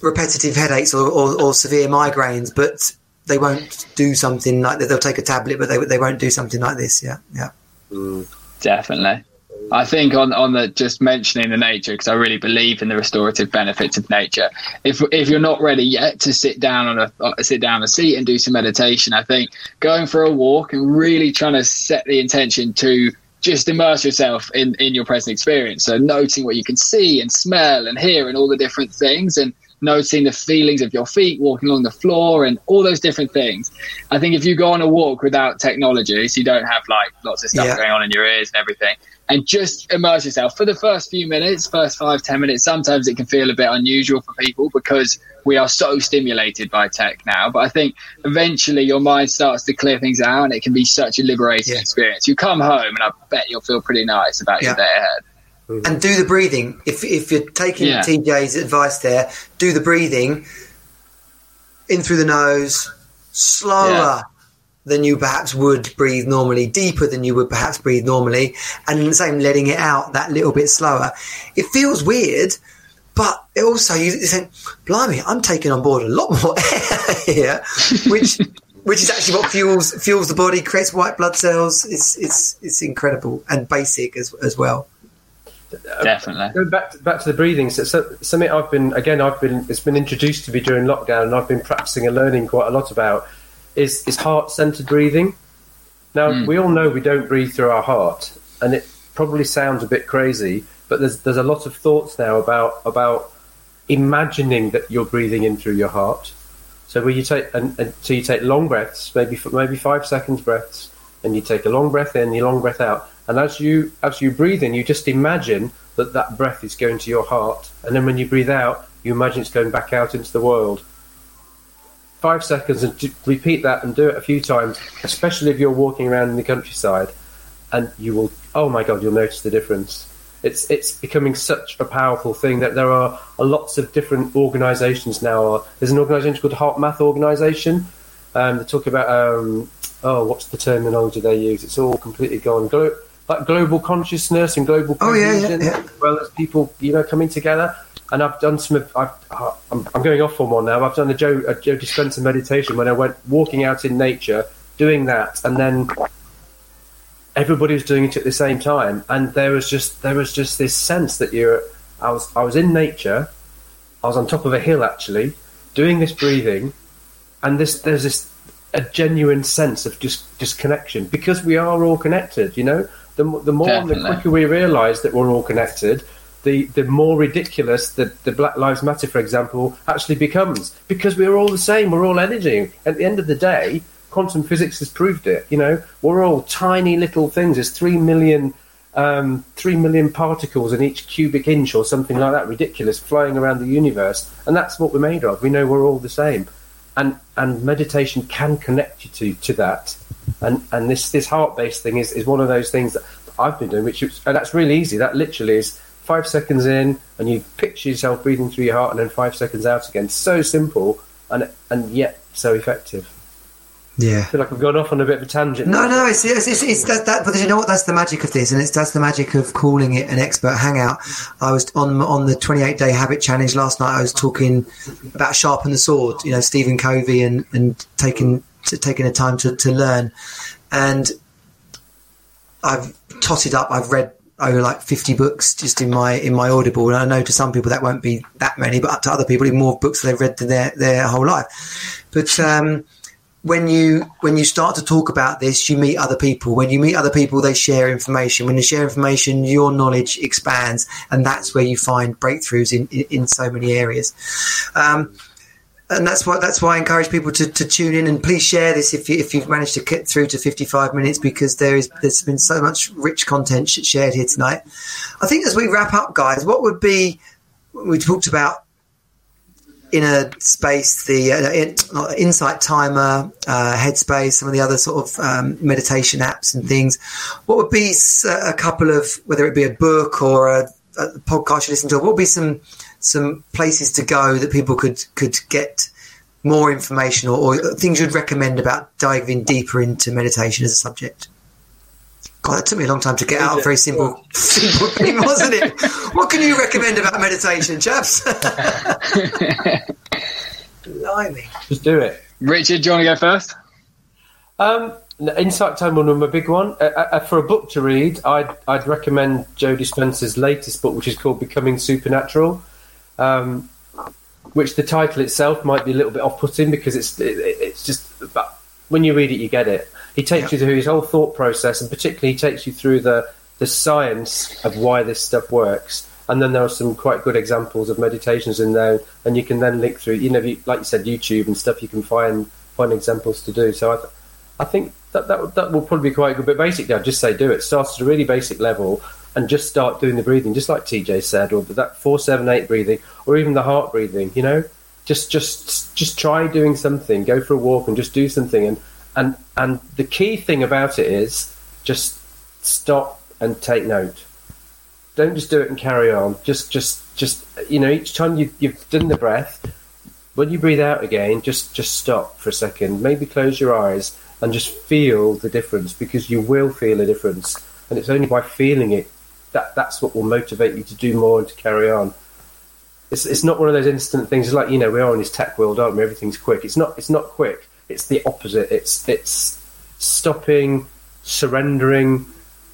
repetitive headaches or, or, or, severe migraines, but they won't do something like that. They'll take a tablet, but they they won't do something like this. Yeah, yeah, mm, definitely. I think on on the just mentioning the nature because I really believe in the restorative benefits of nature. If if you're not ready yet to sit down on a uh, sit down a seat and do some meditation, I think going for a walk and really trying to set the intention to just immerse yourself in in your present experience. So noting what you can see and smell and hear and all the different things and noticing the feelings of your feet walking along the floor and all those different things. I think if you go on a walk without technology, so you don't have like lots of stuff yeah. going on in your ears and everything, and just immerse yourself for the first few minutes, first five, ten minutes. Sometimes it can feel a bit unusual for people because we are so stimulated by tech now. But I think eventually your mind starts to clear things out and it can be such a liberating yeah. experience. You come home and I bet you'll feel pretty nice about yeah. your day ahead. Mm-hmm. And do the breathing. If, if you're taking yeah. TJ's advice there, do the breathing in through the nose, slower than you perhaps would breathe normally, deeper than you would perhaps breathe normally, and the same letting it out that little bit slower. It feels weird, but it also you think, blimey, I'm taking on board a lot more air here, which which is actually what fuels fuels the body, creates white blood cells. It's it's it's incredible and basic as as well. Definitely. Going back to, back to the breathing, so, so, something I've been again, I've been it's been introduced to me during lockdown, and I've been practicing and learning quite a lot about is, is heart centered breathing. Now, mm. we all know we don't breathe through our heart, and it probably sounds a bit crazy, but there's, there's a lot of thoughts now about, about imagining that you're breathing in through your heart. So where you take and, and, so you take long breaths, maybe maybe five seconds breaths, and you take a long breath in, a long breath out, and as you as you breathe in, you just imagine that that breath is going to your heart, and then when you breathe out, you imagine it's going back out into the world five seconds and repeat that and do it a few times, especially if you're walking around in the countryside, and you will, oh my God, you'll notice the difference. It's it's becoming such a powerful thing that there are lots of different organisations now. There's an organisation called HeartMath Organisation. Um, they talk about um, oh, what's the terminology they use? It's all completely gone. Like global consciousness and global oh, yeah, yeah, yeah. as well as people, you know, coming together and I've done some. I've, uh, I'm, I'm going off on one now. I've done a Joe a Joe Dispenza meditation when I went walking out in nature, doing that, and then everybody was doing it at the same time, and there was just there was just this sense that you're. I was I was in nature. I was on top of a hill actually, doing this breathing, and this there's this a genuine sense of just disconnection because we are all connected. You know, the the more Definitely. the quicker we realise that we're all connected, the the more ridiculous that the Black Lives Matter, for example, actually becomes because we're all the same. We're all energy. At the end of the day, quantum physics has proved it. You know, we're all tiny little things. There's three million. Um, three million particles in each cubic inch, or something like that, ridiculous, flying around the universe, and that's what we're made of. We know we're all the same, and and meditation can connect you to to that, and and this this heart based thing is, is one of those things that I've been doing, which is, and that's really easy. That literally is five seconds in, and you picture yourself breathing through your heart, and then five seconds out again. So simple, and and yet so effective. Yeah. I feel like I've gone off on a bit of a tangent. No, no, it's it's, it's, it's that, that. But you know what? That's the magic of this, and it's that's the magic of calling it an expert hangout. I was on on the 28 day habit challenge last night. I was talking about sharpen the sword. You know, Stephen Covey and and taking to, taking the time to, to learn, and I've totted up. I've read over like 50 books just in my in my audible and i know to some people that won't be that many but up to other people even more books they've read than their their whole life but um when you when you start to talk about this, you meet other people. When you meet other people, they share information. When you share information, your knowledge expands, and that's where you find breakthroughs in in, in so many areas. Um, and that's why that's why I encourage people to, to tune in and please share this if you if you've managed to get through to 55 minutes because there is there's been so much rich content shared here tonight. I think as we wrap up, guys, what would be we talked about inner space, the uh, insight timer, uh, headspace, some of the other sort of um, meditation apps and things. What would be a couple of whether it be a book or a, a podcast you listen to? What would be some some places to go that people could could get more information or, or things you'd recommend about diving deeper into meditation as a subject? God, that took me a long time to get out a very simple, simple thing, wasn't it? What can you recommend about meditation, chaps? Blimey. Just do it. Richard, do you want to go first? Um, Insight Timer will be a big one. Uh, uh, for a book to read, I'd, I'd recommend Joe Dispenza's latest book, which is called Becoming Supernatural, um, which the title itself might be a little bit off-putting because it's it, it's just but when you read it, you get it. He takes you through his whole thought process, and particularly he takes you through the the science of why this stuff works. And then there are some quite good examples of meditations in there, and you can then link through. You know, you, like you said, YouTube and stuff. You can find find examples to do. So I, th- I think that, that that will probably be quite good. But basically, I'd just say do it. Start at a really basic level and just start doing the breathing, just like TJ said, or that four seven eight breathing, or even the heart breathing. You know, just just just try doing something. Go for a walk and just do something. And and and the key thing about it is just stop and take note. Don't just do it and carry on. Just just just you know, each time you, you've done the breath, when you breathe out again, just just stop for a second. Maybe close your eyes and just feel the difference because you will feel a difference, and it's only by feeling it that that's what will motivate you to do more and to carry on. It's it's not one of those instant things. It's like you know we are in this tech world, aren't we? Everything's quick. It's not. It's not quick. It's the opposite. It's it's stopping, surrendering,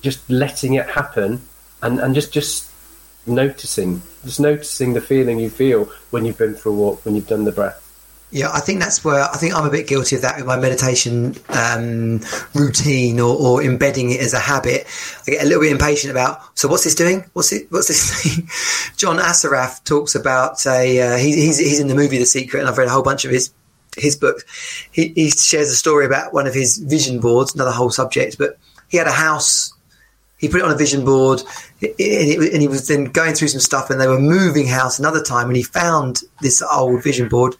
just letting it happen, and and just just noticing, just noticing the feeling you feel when you've been for a walk, when you've done the breath. Yeah, I think that's where I think I'm a bit guilty of that with my meditation um, routine or, or embedding it as a habit. I get a little bit impatient about. So what's this doing? What's it? What's this thing? John Assaraf talks about a. Uh, he, he's he's in the movie The Secret, and I've read a whole bunch of his his books. He, he shares a story about one of his vision boards, another whole subject, but he had a house. He put it on a vision board, and he was then going through some stuff, and they were moving house another time, and he found this old vision board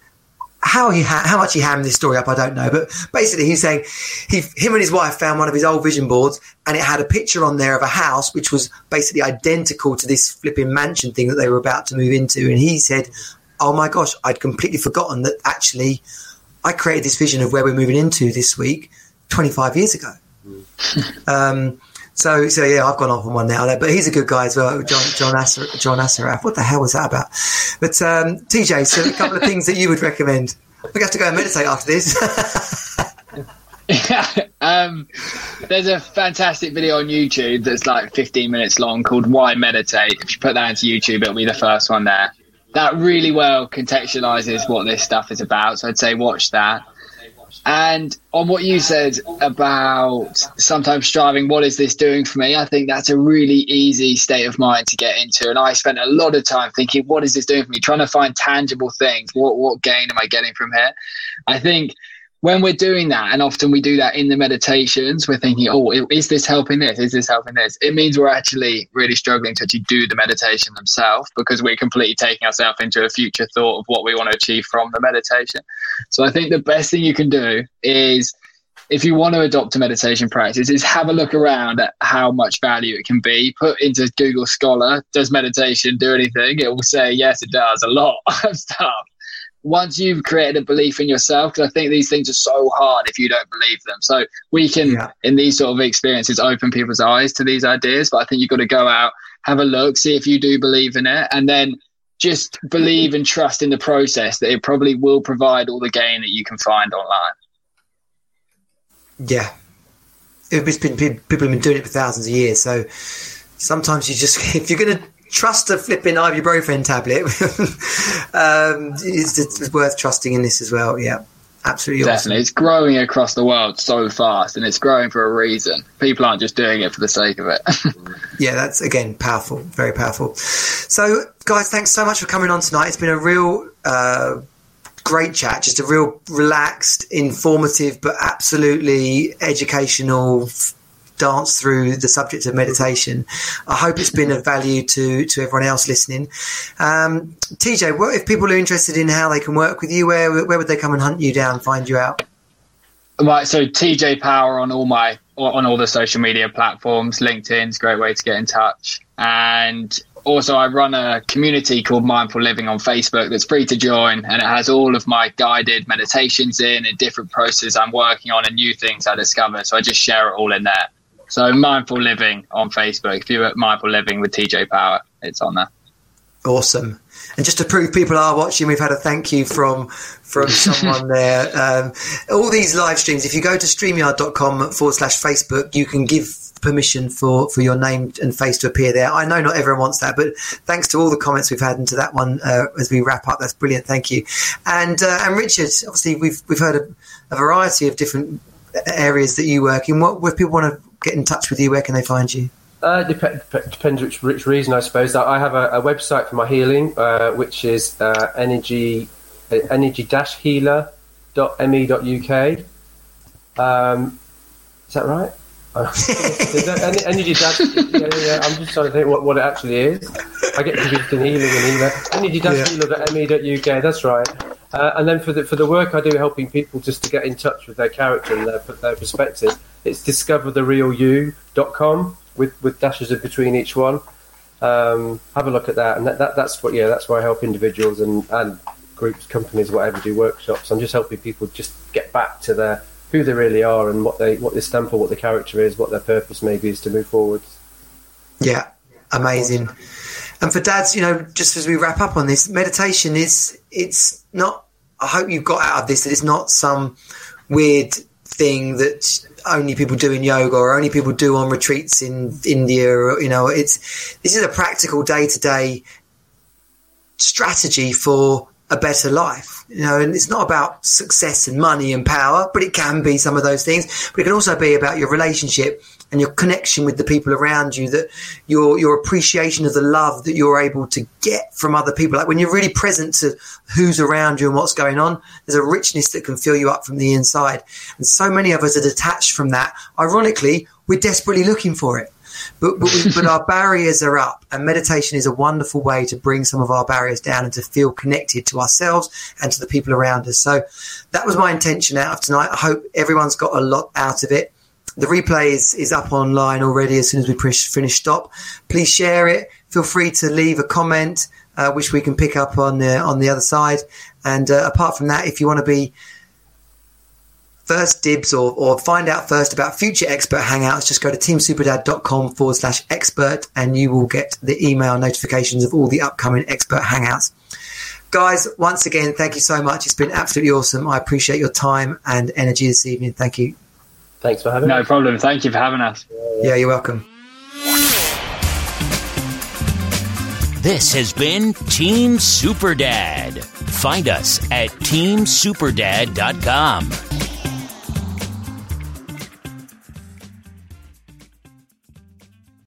how he ha- how much he hammed this story up, I don't know. But basically, he's saying he, him and his wife found one of his old vision boards, and it had a picture on there of a house which was basically identical to this flipping mansion thing that they were about to move into. And he said, "Oh my gosh, I'd completely forgotten that actually I created this vision of where we're moving into this week 25 years ago." um, so, so yeah, I've gone off on one now but he's a good guy as well, John John, Asser, John Assaraf. What the hell was that about? But um, TJ, so a couple of things that you would recommend. We have to go and meditate after this. um, there's a fantastic video on YouTube that's like 15 minutes long called Why Meditate. If you put that into YouTube, it'll be the first one there. That really well contextualizes what this stuff is about. So I'd say watch that. And on what you said about sometimes striving, what is this doing for me? I think that's a really easy state of mind to get into. And I spent a lot of time thinking, what is this doing for me? Trying to find tangible things. What what gain am I getting from here? I think when we're doing that, and often we do that in the meditations, we're thinking, oh, is this helping this? Is this helping this? It means we're actually really struggling to actually do the meditation themselves because we're completely taking ourselves into a future thought of what we want to achieve from the meditation. So I think the best thing you can do is if you want to adopt a meditation practice is have a look around at how much value it can be put into google scholar does meditation do anything it will say yes it does a lot of stuff once you've created a belief in yourself, because I think these things are so hard if you don't believe them. So we can, yeah. in these sort of experiences, open people's eyes to these ideas. But I think you've got to go out, have a look, see if you do believe in it, and then just believe and trust in the process that it probably will provide all the gain that you can find online. Yeah. It's been people have been doing it for thousands of years, so sometimes you just if you're going to trust a flipping ibuprofen tablet. um, it's, it's, worth trusting in this as well. Yeah, absolutely. Definitely, awesome. it's growing across the world so fast, and it's growing for a reason. People aren't just doing it for the sake of it. yeah, that's again powerful, very powerful. So, guys, thanks so much for coming on tonight. It's been a real. Uh, great chat, just a real relaxed, informative, but absolutely educational, dance through the subject of meditation. I hope it's been of value to to everyone else listening. Um, TJ, what if people are interested in how they can work with you? Where where would they come and hunt you down, find you out? Right, so TJ Power on all my on all the social media platforms. LinkedIn's a great way to get in touch, and also I run a community called Mindful Living on Facebook that's free to join, and it has all of my guided meditations in and different processes I'm working on and new things I discover. So I just share it all in there. So mindful living on Facebook. If you're at mindful living with TJ Power, it's on there. Awesome. And just to prove people are watching, we've had a thank you from from someone there. Um, all these live streams, if you go to streamyard.com forward slash Facebook, you can give permission for, for your name and face to appear there. I know not everyone wants that, but thanks to all the comments we've had into that one uh, as we wrap up, that's brilliant. Thank you. And uh, and Richard, obviously we've we've heard a, a variety of different areas that you work in. What if people want to get in touch with you, where can they find you? Uh, dep- depends which, which reason, I suppose. I have a, a website for my healing, uh, which is uh, energy uh, energy-healer.me.uk. Um, is that right? energy dash, yeah, yeah, yeah, I'm just trying to think what, what it actually is. I get confused in healing and healer. Energy dash healer.me.uk, that's right. Uh, and then for the for the work I do helping people just to get in touch with their character and their, their perspective, it's discovertherealyou.com with, with dashes in between each one. Um, have a look at that. And that, that, that's what, yeah, that's where I help individuals and, and groups, companies, whatever, do workshops. I'm just helping people just get back to their, who they really are and what they, what they stand for, what their character is, what their purpose maybe is to move forward. Yeah, amazing. And for dads, you know, just as we wrap up on this, meditation is, it's not, I hope you got out of this that it's not some weird thing that only people do in yoga or only people do on retreats in India. Or, you know, it's this is a practical day to day strategy for a better life. You know, and it's not about success and money and power, but it can be some of those things. But it can also be about your relationship and your connection with the people around you, that your your appreciation of the love that you're able to get from other people. Like when you're really present to who's around you and what's going on, there's a richness that can fill you up from the inside. And so many of us are detached from that. Ironically, we're desperately looking for it. But but, we, but, our barriers are up, and meditation is a wonderful way to bring some of our barriers down and to feel connected to ourselves and to the people around us. So that was my intention out of tonight. I hope everyone's got a lot out of it. The replay is, is up online already as soon as we push, finish stop. Please share it. Feel free to leave a comment, uh, which we can pick up on the, on the other side. And uh, apart from that, if you want to be first dibs or, or find out first about future expert hangouts, just go to teamsuperdad.com forward slash expert and you will get the email notifications of all the upcoming expert hangouts. Guys, once again, thank you so much. It's been absolutely awesome. I appreciate your time and energy this evening. Thank you. Thanks for having no us. No problem. Thank you for having us. Yeah, you're welcome. This has been Team Super Dad. Find us at teamsuperdad.com.